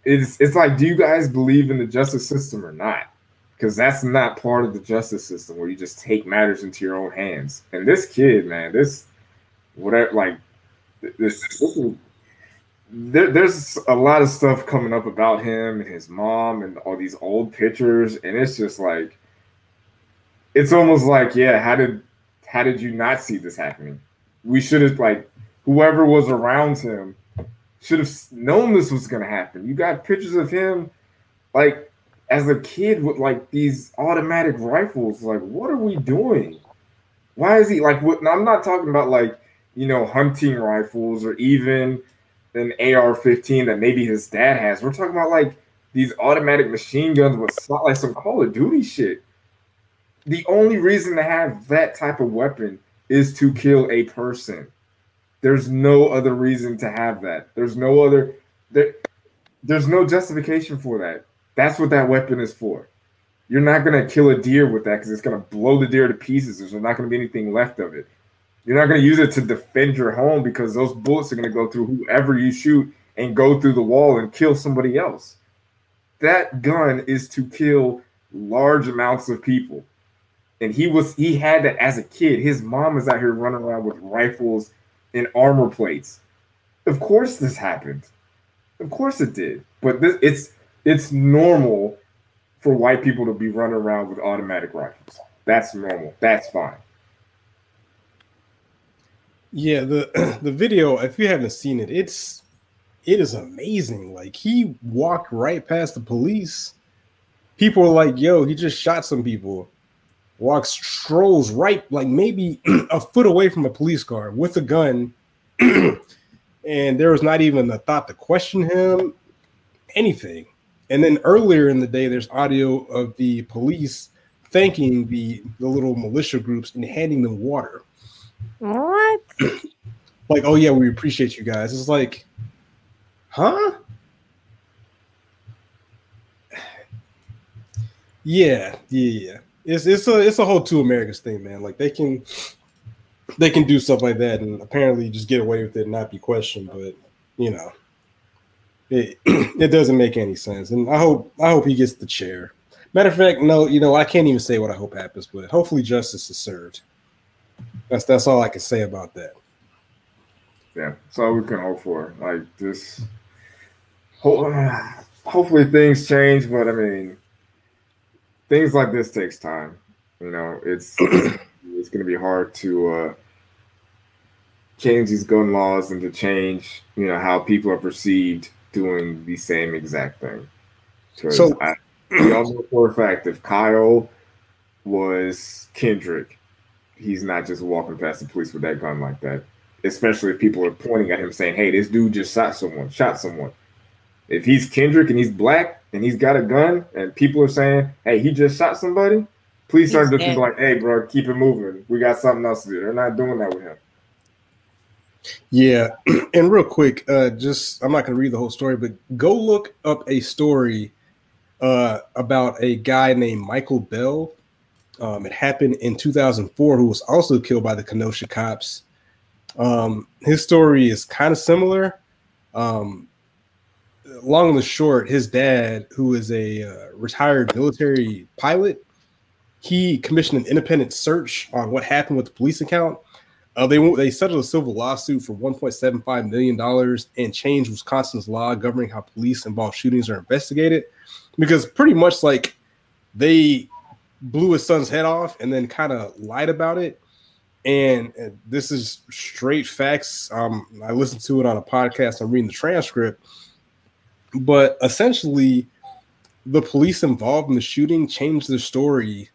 it's it's like, do you guys believe in the justice system or not? Because that's not part of the justice system where you just take matters into your own hands. And this kid, man, this whatever, like this, this there, there's a lot of stuff coming up about him and his mom and all these old pictures, and it's just like it's almost like, yeah, how did how did you not see this happening? We should have like whoever was around him should have known this was to happen. You got pictures of him like as a kid with like these automatic rifles. Like, what are we doing? Why is he like? What, I'm not talking about like you know hunting rifles or even an AR-15 that maybe his dad has. We're talking about like these automatic machine guns with like some Call of Duty shit. The only reason to have that type of weapon is to kill a person. There's no other reason to have that. There's no other there, there's no justification for that. That's what that weapon is for. You're not gonna kill a deer with that because it's gonna blow the deer to pieces. There's not gonna be anything left of it. You're not gonna use it to defend your home because those bullets are gonna go through whoever you shoot and go through the wall and kill somebody else. That gun is to kill large amounts of people. And he was he had that as a kid. His mom is out here running around with rifles and armor plates. Of course this happened. Of course it did. But this it's it's normal for white people to be running around with automatic rifles. That's normal. That's fine. Yeah, the the video, if you haven't seen it, it's it is amazing. Like he walked right past the police. People are like, yo, he just shot some people. Walks strolls right, like maybe a foot away from a police car with a gun. and there was not even a thought to question him, anything. And then earlier in the day, there's audio of the police thanking the, the little militia groups and handing them water. What? like, oh yeah, we appreciate you guys. It's like, huh? Yeah, yeah, yeah. It's it's a it's a whole two Americans thing, man. Like they can they can do stuff like that and apparently just get away with it and not be questioned. But you know, it it doesn't make any sense. And I hope I hope he gets the chair. Matter of fact, no, you know, I can't even say what I hope happens, but hopefully justice is served. That's that's all I can say about that. Yeah, that's all we can hope for. Like this, hopefully things change, but I mean, things like this takes time. You know, it's it's going to be hard to uh, change these gun laws and to change, you know, how people are perceived doing the same exact thing. So I, we all know for a fact if Kyle was Kendrick, he's not just walking past the police with that gun like that. Especially if people are pointing at him saying, "Hey, this dude just shot someone, shot someone." If he's Kendrick and he's black and he's got a gun, and people are saying, "Hey, he just shot somebody," please start looking like, "Hey, bro, keep it moving. We got something else to do." They're not doing that with him. Yeah, and real quick, uh, just I'm not going to read the whole story, but go look up a story uh, about a guy named Michael Bell um, it happened in 2004, who was also killed by the Kenosha cops. Um, his story is kind of similar. Um, long and the short, his dad, who is a uh, retired military pilot, he commissioned an independent search on what happened with the police account. Uh, they they settled a civil lawsuit for 1.75 million dollars and changed Wisconsin's law governing how police involved shootings are investigated, because pretty much like they blew his son's head off and then kind of lied about it. And, and, this is straight facts. Um, I listened to it on a podcast. I'm reading the transcript. But essentially, the police involved in the shooting changed their story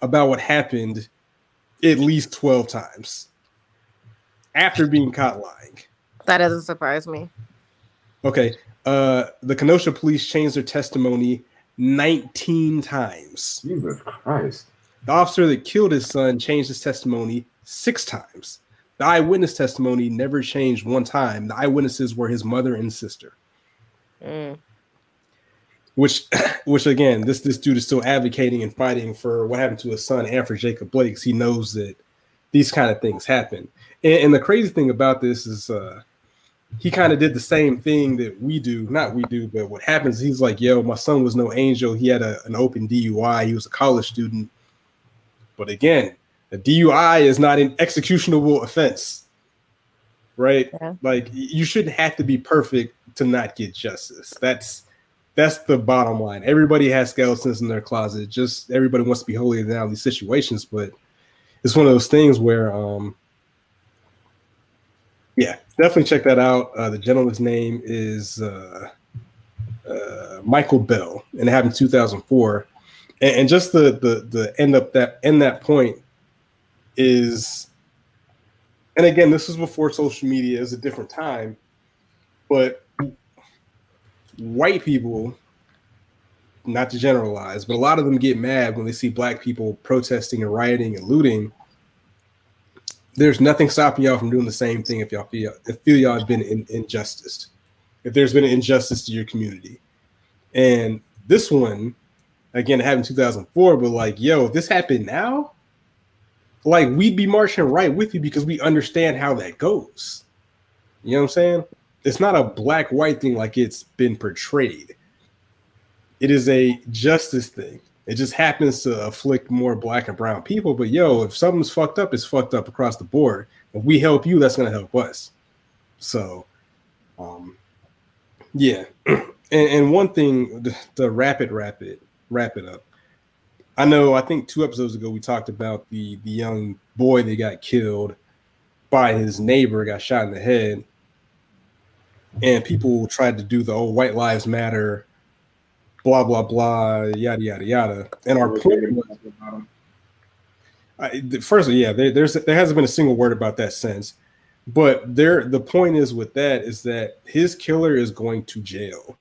about what happened at least 12 times after being caught lying. That doesn't surprise me. Okay. Uh, the Kenosha police changed their testimony 19 times. Jesus Christ. The officer that killed his son changed his testimony six times. The eyewitness testimony never changed one time. The eyewitnesses were his mother and sister. Mm. Which, which again, this this dude is still advocating and fighting for what happened to his son and for Jacob Blake's. He knows that these kind of things happen. And, and the crazy thing about this is, uh, he kind of did the same thing that we do. Not we do, but what happens, he's like, yo, my son was no angel. He had a, an open DUI. He was a college student. But again, a DUI is not an executionable offense, right? Yeah. Like you shouldn't have to be perfect to not get justice. That's that's the bottom line. Everybody has skeletons in their closet. Just everybody wants to be holier than all these situations, but it's one of those things where um yeah, definitely check that out. Uh, the gentleman's name is uh, uh, Michael Bell, and it happened in 2004. And, and just the the the end up that end that point is, and again, this was before social media. Was a different time, but white people, not to generalize, but a lot of them get mad when they see black people protesting and rioting and looting. There's nothing stopping y'all from doing the same thing if y'all feel if feel y'all have been in, injustice, if there's been an injustice to your community. And this one, again, happened in 2004, but like, yo, if this happened now, like we'd be marching right with you because we understand how that goes. You know what I'm saying? It's not a black white thing like it's been portrayed. It is a justice thing. It just happens to afflict more black and brown people. But yo, if something's fucked up, it's fucked up across the board. If we help you, that's gonna help us. So, um, yeah. and, and one thing, the, the rapid, rapid, wrap it up. I know. I think two episodes ago we talked about the the young boy that got killed by his neighbor, got shot in the head, and people tried to do the old "White Lives Matter," blah blah blah, yada yada yada. And our point was, I, first, yeah, there, there's there hasn't been a single word about that since. But there, the point is with that is that his killer is going to jail,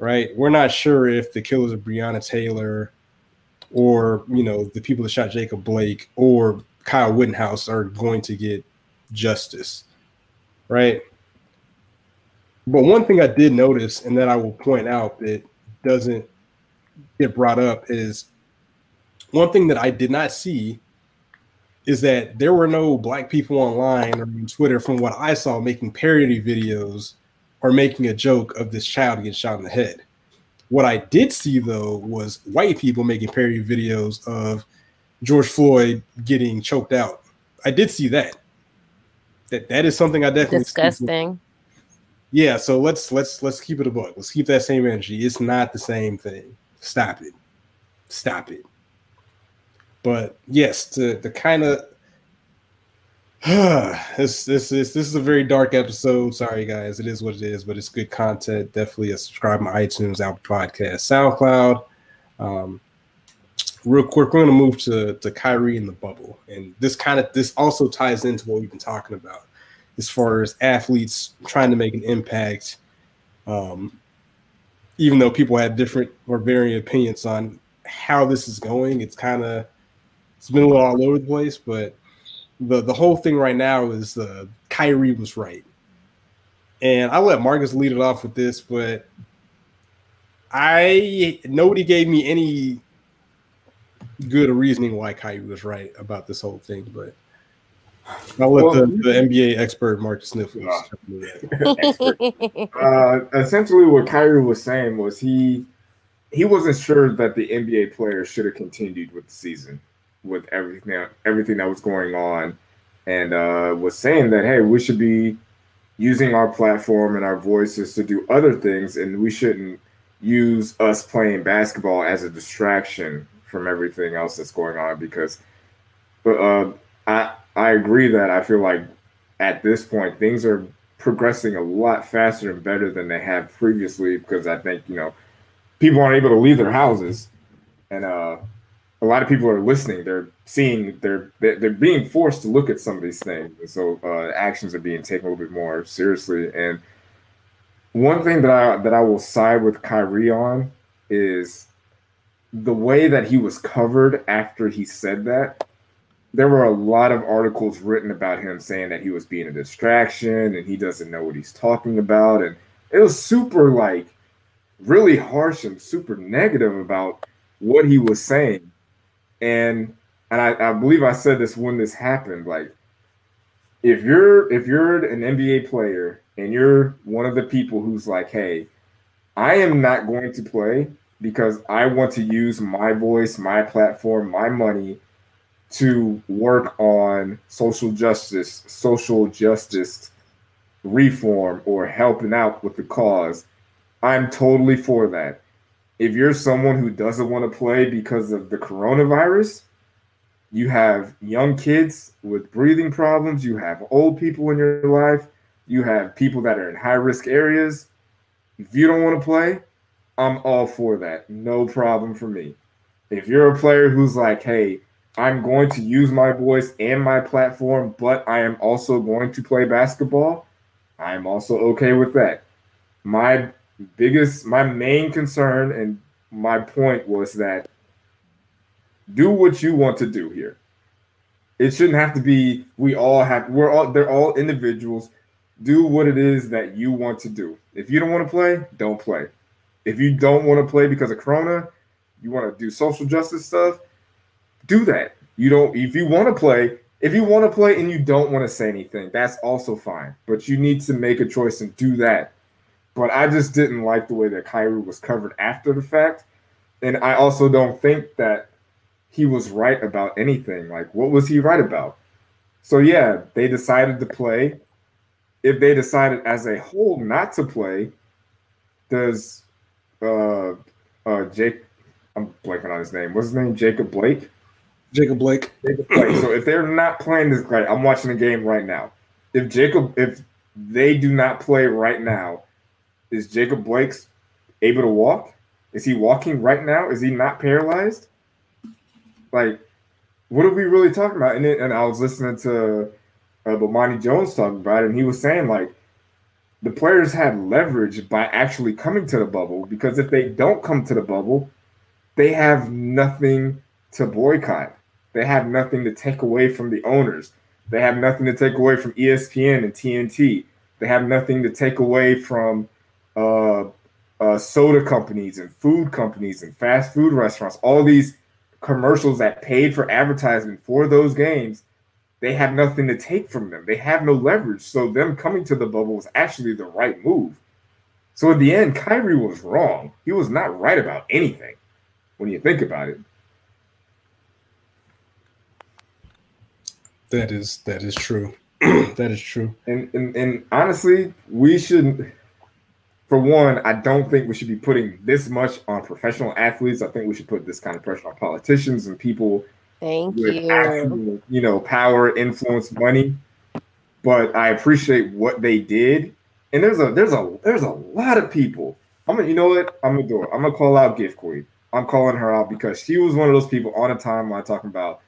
right? We're not sure if the killers of Breonna Taylor or you know the people that shot Jacob Blake or Kyle Rittenhouse are going to get justice, right? But one thing I did notice, and that I will point out that doesn't get brought up, is one thing that I did not see is that there were no black people online or on Twitter, from what I saw, making parody videos or making a joke of this child getting shot in the head. What I did see though was white people making parody videos of George Floyd getting choked out. I did see that. That that is something I definitely disgusting. Yeah, so let's let's let's keep it a book. Let's keep that same energy. It's not the same thing. Stop it. Stop it. But yes, the the kind of this this is this is a very dark episode. Sorry guys, it is what it is, but it's good content. Definitely a subscribe to iTunes, Apple Podcast, SoundCloud. Um, real quick, we're gonna move to to Kyrie in the bubble, and this kind of this also ties into what we've been talking about as far as athletes trying to make an impact. Um, even though people have different or varying opinions on how this is going, it's kind of it's been a little all over the place, but the the whole thing right now is uh, Kyrie was right, and I'll let Marcus lead it off with this, but I nobody gave me any good reasoning why Kyrie was right about this whole thing, but I'll let well, the, the, NBA expert Marcus Sniffles. Uh, uh, essentially, what Kyrie was saying was he he wasn't sure that the NBA players should have continued with the season with everything everything that was going on, and uh, was saying that hey, we should be using our platform and our voices to do other things, and we shouldn't use us playing basketball as a distraction from everything else that's going on. Because, but uh, I I agree that I feel like at this point things are progressing a lot faster and better than they have previously because I think you know people aren't able to leave their houses and uh a lot of people are listening. They're seeing. They're they're being forced to look at some of these things, and so uh, actions are being taken a little bit more seriously. And one thing that I that I will side with Kyrie on is the way that he was covered after he said that. There were a lot of articles written about him saying that he was being a distraction and he doesn't know what he's talking about, and it was super like really harsh and super negative about what he was saying and and I, I believe I said this when this happened. Like, if you're if you're an NBA player and you're one of the people who's like, hey, I am not going to play because I want to use my voice, my platform, my money to work on social justice, social justice reform, or helping out with the cause. I'm totally for that if you're someone who doesn't want to play because of the coronavirus, you have young kids with breathing problems, you have old people in your life, you have people that are in high risk areas. If you don't want to play, I'm all for that. No problem for me. If you're a player who's like, hey, I'm going to use my voice and my platform, but I am also going to play basketball, I'm also okay with that. My biggest, my main concern and my point was that do what you want to do here. It shouldn't have to be we all have we're all they're all individuals. Do what it is that you want to do. If you don't want to play, don't play. If you don't want to play because of Corona, you want to do social justice stuff, do that. You don't if you want to play, if you want to play and you don't want to say anything, that's also fine. But you need to make a choice and do that. But I just didn't like the way that Kyrie was covered after the fact. And I also don't think that he was right about anything. Like, what was he right about? So, yeah, they decided to play. If they decided as a whole not to play, does uh, uh, Jake, I'm blanking on his name. What's his name? Jacob Blake? Jacob Blake. Jacob Blake. so if they're not playing this, right, I'm watching the game right now. If Jacob, if they do not play right now, is Jacob Blake's able to walk? Is he walking right now? Is he not paralyzed? Like, what are we really talking about? And, it, and I was listening to uh, Bomani Jones talking about it, and he was saying like the players had leverage by actually coming to the bubble because if they don't come to the bubble, they have nothing to boycott. They have nothing to take away from the owners. They have nothing to take away from ESPN and TNT. They have nothing to take away from uh, uh, soda companies and food companies and fast food restaurants. All these commercials that paid for advertisement for those games, they have nothing to take from them. They have no leverage. So them coming to the bubble was actually the right move. So in the end, Kyrie was wrong. He was not right about anything when you think about it. That is that is true. that is true. And, and and honestly, we should for one, I don't think we should be putting this much on professional athletes. I think we should put this kind of pressure on politicians and people Thank you. Actual, you know, power, influence, money. But I appreciate what they did. And there's a there's a there's a lot of people. I'm gonna, you know what? I'm gonna do it. I'm gonna call out Gift Queen. I'm calling her out because she was one of those people on a timeline talking about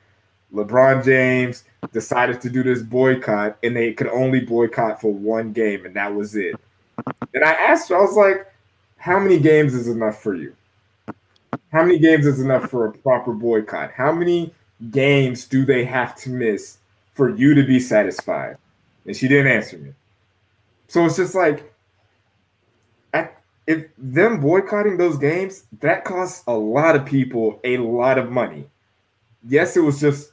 LeBron James decided to do this boycott, and they could only boycott for one game, and that was it. And I asked her, I was like, how many games is enough for you? How many games is enough for a proper boycott? How many games do they have to miss for you to be satisfied? And she didn't answer me. So it's just like, if them boycotting those games, that costs a lot of people a lot of money. Yes, it was just,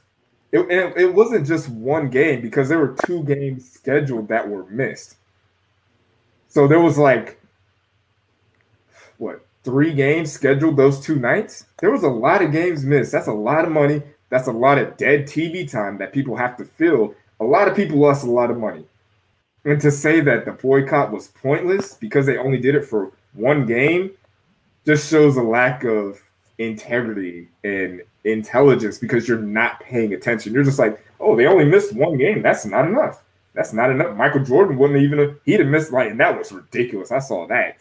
it, it wasn't just one game because there were two games scheduled that were missed. So there was like what three games scheduled those two nights. There was a lot of games missed. That's a lot of money. That's a lot of dead TV time that people have to fill. A lot of people lost a lot of money. And to say that the boycott was pointless because they only did it for one game just shows a lack of integrity and intelligence because you're not paying attention. You're just like, oh, they only missed one game. That's not enough. That's not enough. Michael Jordan wouldn't even he'd have missed like and that was ridiculous. I saw that.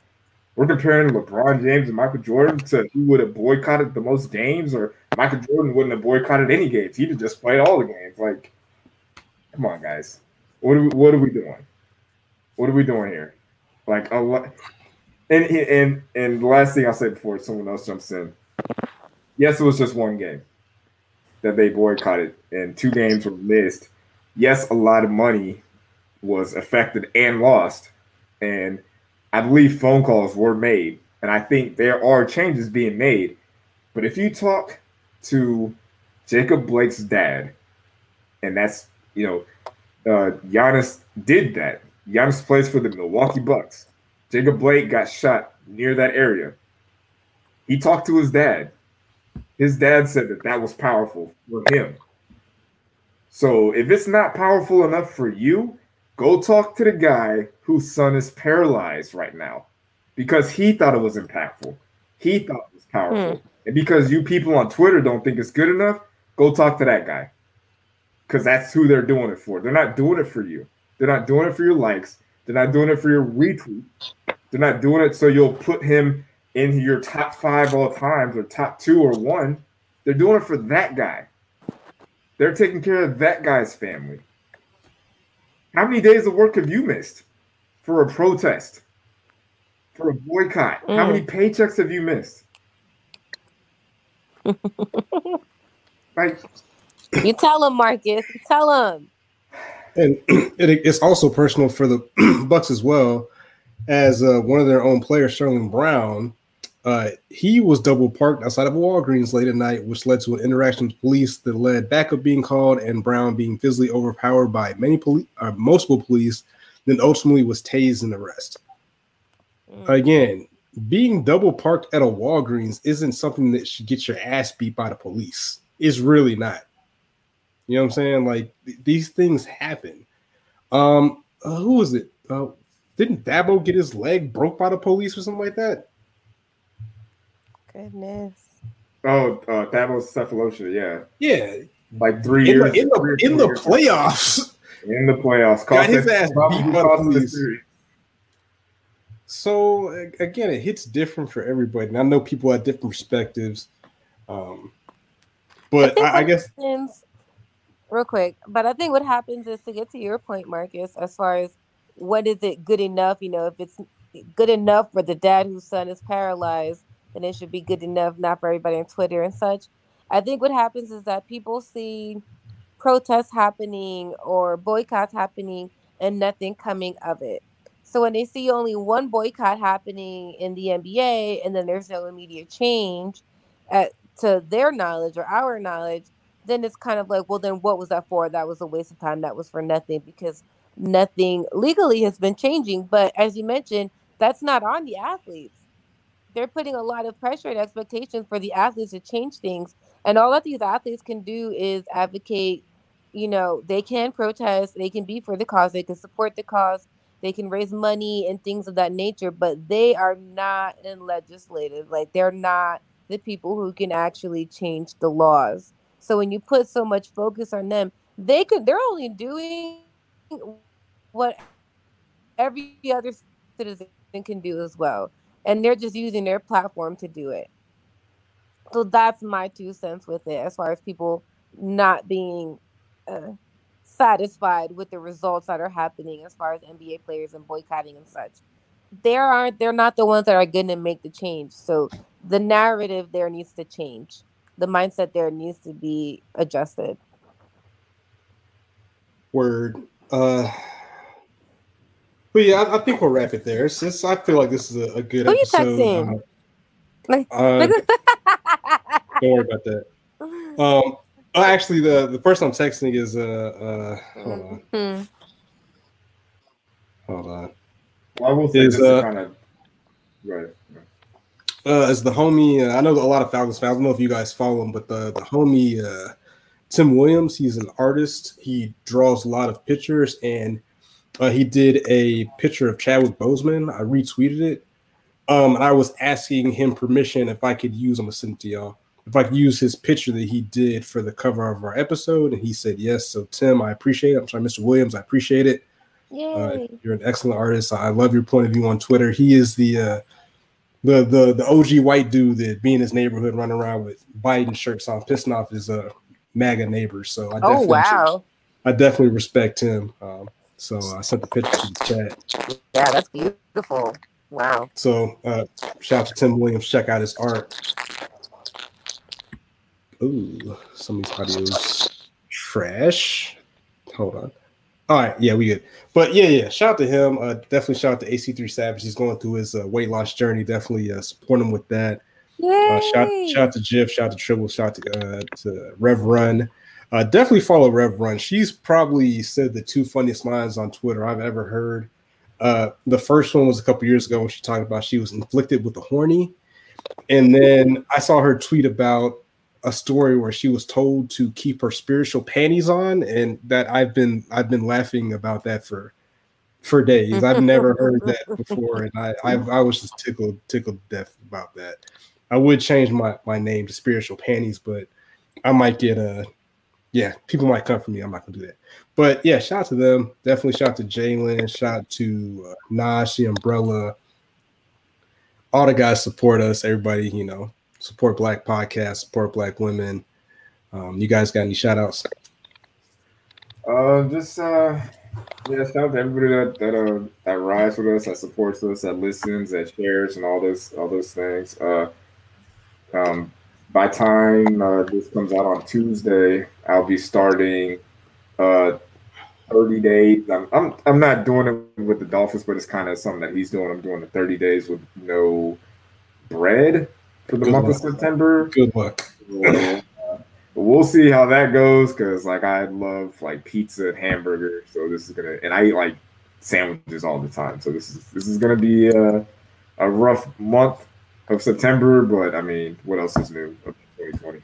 We're comparing LeBron James and Michael Jordan to who would have boycotted the most games, or Michael Jordan wouldn't have boycotted any games. He'd have just played all the games. Like, come on, guys. What are we what are we doing? What are we doing here? Like a lot and and and the last thing I'll say before someone else jumps in. Yes, it was just one game that they boycotted, and two games were missed yes, a lot of money was affected and lost. And I believe phone calls were made. And I think there are changes being made. But if you talk to Jacob Blake's dad, and that's, you know, uh, Giannis did that. Giannis plays for the Milwaukee Bucks. Jacob Blake got shot near that area. He talked to his dad. His dad said that that was powerful for him. So if it's not powerful enough for you, go talk to the guy whose son is paralyzed right now because he thought it was impactful. He thought it was powerful. Hmm. And because you people on Twitter don't think it's good enough, Go talk to that guy. Because that's who they're doing it for. They're not doing it for you. They're not doing it for your likes. They're not doing it for your retweet. They're not doing it so you'll put him in your top five all times or top two or one. They're doing it for that guy. They're taking care of that guy's family. How many days of work have you missed for a protest, for a boycott? Mm. How many paychecks have you missed? like, you tell him, Marcus. You tell him. And it, it's also personal for the Bucks as well, as uh, one of their own players, Sterling Brown. Uh, he was double parked outside of a Walgreens late at night, which led to an interaction with police that led backup being called and Brown being physically overpowered by many police, uh, multiple police, then ultimately was tased and arrested. Mm. Again, being double parked at a Walgreens isn't something that should get your ass beat by the police. It's really not. You know what I'm saying? Like th- these things happen. Um, uh, who was it? Uh, didn't Thabo get his leg broke by the police or something like that? Goodness. Oh, uh, Thabo's Sefolosha, yeah. Yeah. Like three in years. The, in the, in the playoffs. In the playoffs. Got his ass beat by the police. So again, it hits different for everybody. And I know people have different perspectives. Um, but I, I, I guess happens, real quick, but I think what happens is to get to your point, Marcus, as far as what is it good enough, you know, if it's good enough for the dad whose son is paralyzed then it should be good enough, not for everybody on Twitter and such. I think what happens is that people see protests happening or boycotts happening and nothing coming of it. So when they see only one boycott happening in the NBA and then there's no immediate change at, to their knowledge or our knowledge, then it's kind of like, well, then what was that for? That was a waste of time. That was for nothing because nothing legally has been changing. But as you mentioned, that's not on the athletes they're putting a lot of pressure and expectations for the athletes to change things. And all that these athletes can do is advocate, you know, they can protest, they can be for the cause, they can support the cause, they can raise money and things of that nature, but they are not in legislative. Like they're not the people who can actually change the laws. So when you put so much focus on them, they could they're only doing what every other citizen can do as well and they're just using their platform to do it. So that's my two cents with it, as far as people not being uh, satisfied with the results that are happening, as far as NBA players and boycotting and such. They aren't. They're not the ones that are going to make the change. So the narrative there needs to change. The mindset there needs to be adjusted. Word. Uh but yeah, I, I, think we'll wrap it there. Since I feel like this is a, a good Who episode. You texting? Uh, uh, don't worry about that. Um, oh, actually, the the person I'm texting is uh, uh hold on, mm-hmm. hold on. Well, I will say is, this uh, kind of right. Uh, as the homie, uh, I know a lot of Falcons fans. I don't know if you guys follow him, but the the homie uh, Tim Williams, he's an artist. He draws a lot of pictures and uh, he did a picture of Chadwick Boseman. I retweeted it. Um, and I was asking him permission if I could use. I'm gonna send it to y'all. If I could use his picture that he did for the cover of our episode, and he said yes. So Tim, I appreciate it. I'm sorry, Mr. Williams, I appreciate it. Uh, you're an excellent artist. I love your point of view on Twitter. He is the uh, the the the OG white dude that be in his neighborhood running around with Biden shirts on, pissing off his uh MAGA neighbors. So I oh, definitely, oh wow, I definitely respect him. Um, so I sent the picture to the chat. Yeah, that's beautiful. Wow. So uh, shout out to Tim Williams. Check out his art. Ooh, some of these audios trash. Hold on. All right, yeah, we good. But yeah, yeah, shout out to him. Uh, definitely shout out to AC3 Savage. He's going through his uh, weight loss journey. Definitely uh, support him with that. Uh, shout, shout out to Jiff, shout out to Triple, shout out to, uh, to Rev Run. Uh, definitely follow Rev Run. She's probably said the two funniest lines on Twitter I've ever heard. Uh, the first one was a couple years ago when she talked about she was inflicted with a horny, and then I saw her tweet about a story where she was told to keep her spiritual panties on, and that I've been I've been laughing about that for for days. I've never heard that before, and I I, I was just tickled tickled death about that. I would change my my name to spiritual panties, but I might get a yeah, people might come for me. I'm not gonna do that. But yeah, shout out to them. Definitely shout out to Jalen. Shout out to uh, Nash, the Umbrella. All the guys support us. Everybody, you know, support Black podcasts, support Black women. Um, you guys got any shout outs? Uh, just uh, yeah, shout out to everybody that that uh that rides with us, that supports us, that listens, that shares, and all those all those things. Uh, um, by time uh, this comes out on Tuesday, I'll be starting uh 30 days. I'm, I'm I'm not doing it with the Dolphins, but it's kind of something that he's doing. I'm doing the 30 days with no bread for the Good month luck. of September. Good luck. Uh, we'll see how that goes because like I love like pizza and hamburger, so this is gonna and I eat like sandwiches all the time. So this is this is gonna be a, a rough month of September, but I mean, what else is new of 2020?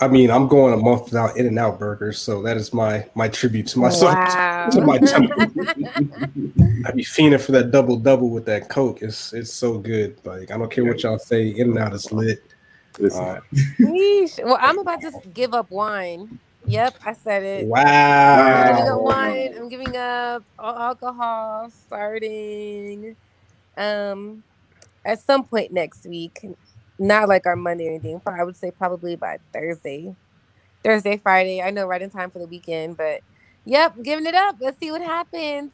I mean, I'm going a month without In and Out burgers, so that is my my tribute to myself. Wow. To my temple. I be fiending for that double double with that Coke. It's it's so good. Like I don't care what y'all say, In and Out is lit. Uh, Well, I'm about to give up wine. Yep, I said it. Wow. I'm giving up wine. I'm giving up all alcohol starting um at some point next week. Not like our Monday or anything. But I would say probably by Thursday. Thursday, Friday. I know right in time for the weekend, but yep, giving it up. Let's see what happens.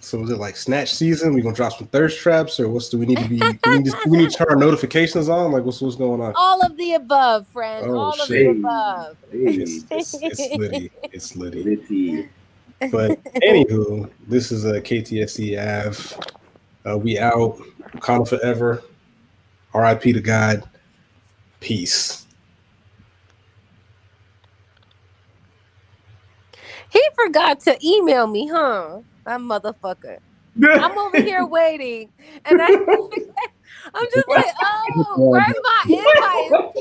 So is it like snatch season? We gonna drop some thirst traps, or what's do we need to be? Do we need to, we need to turn our notifications on? Like what's what's going on? All of the above, friend. Oh, all of the above. It's, it's, it's litty. It's litty. Litty. But anywho, this is a KTSE Ave. Uh, we out. Wakanda forever. R.I.P. to God. Peace. He forgot to email me, huh? That motherfucker. I'm over here waiting, and I, I'm just like, oh, where's my invite?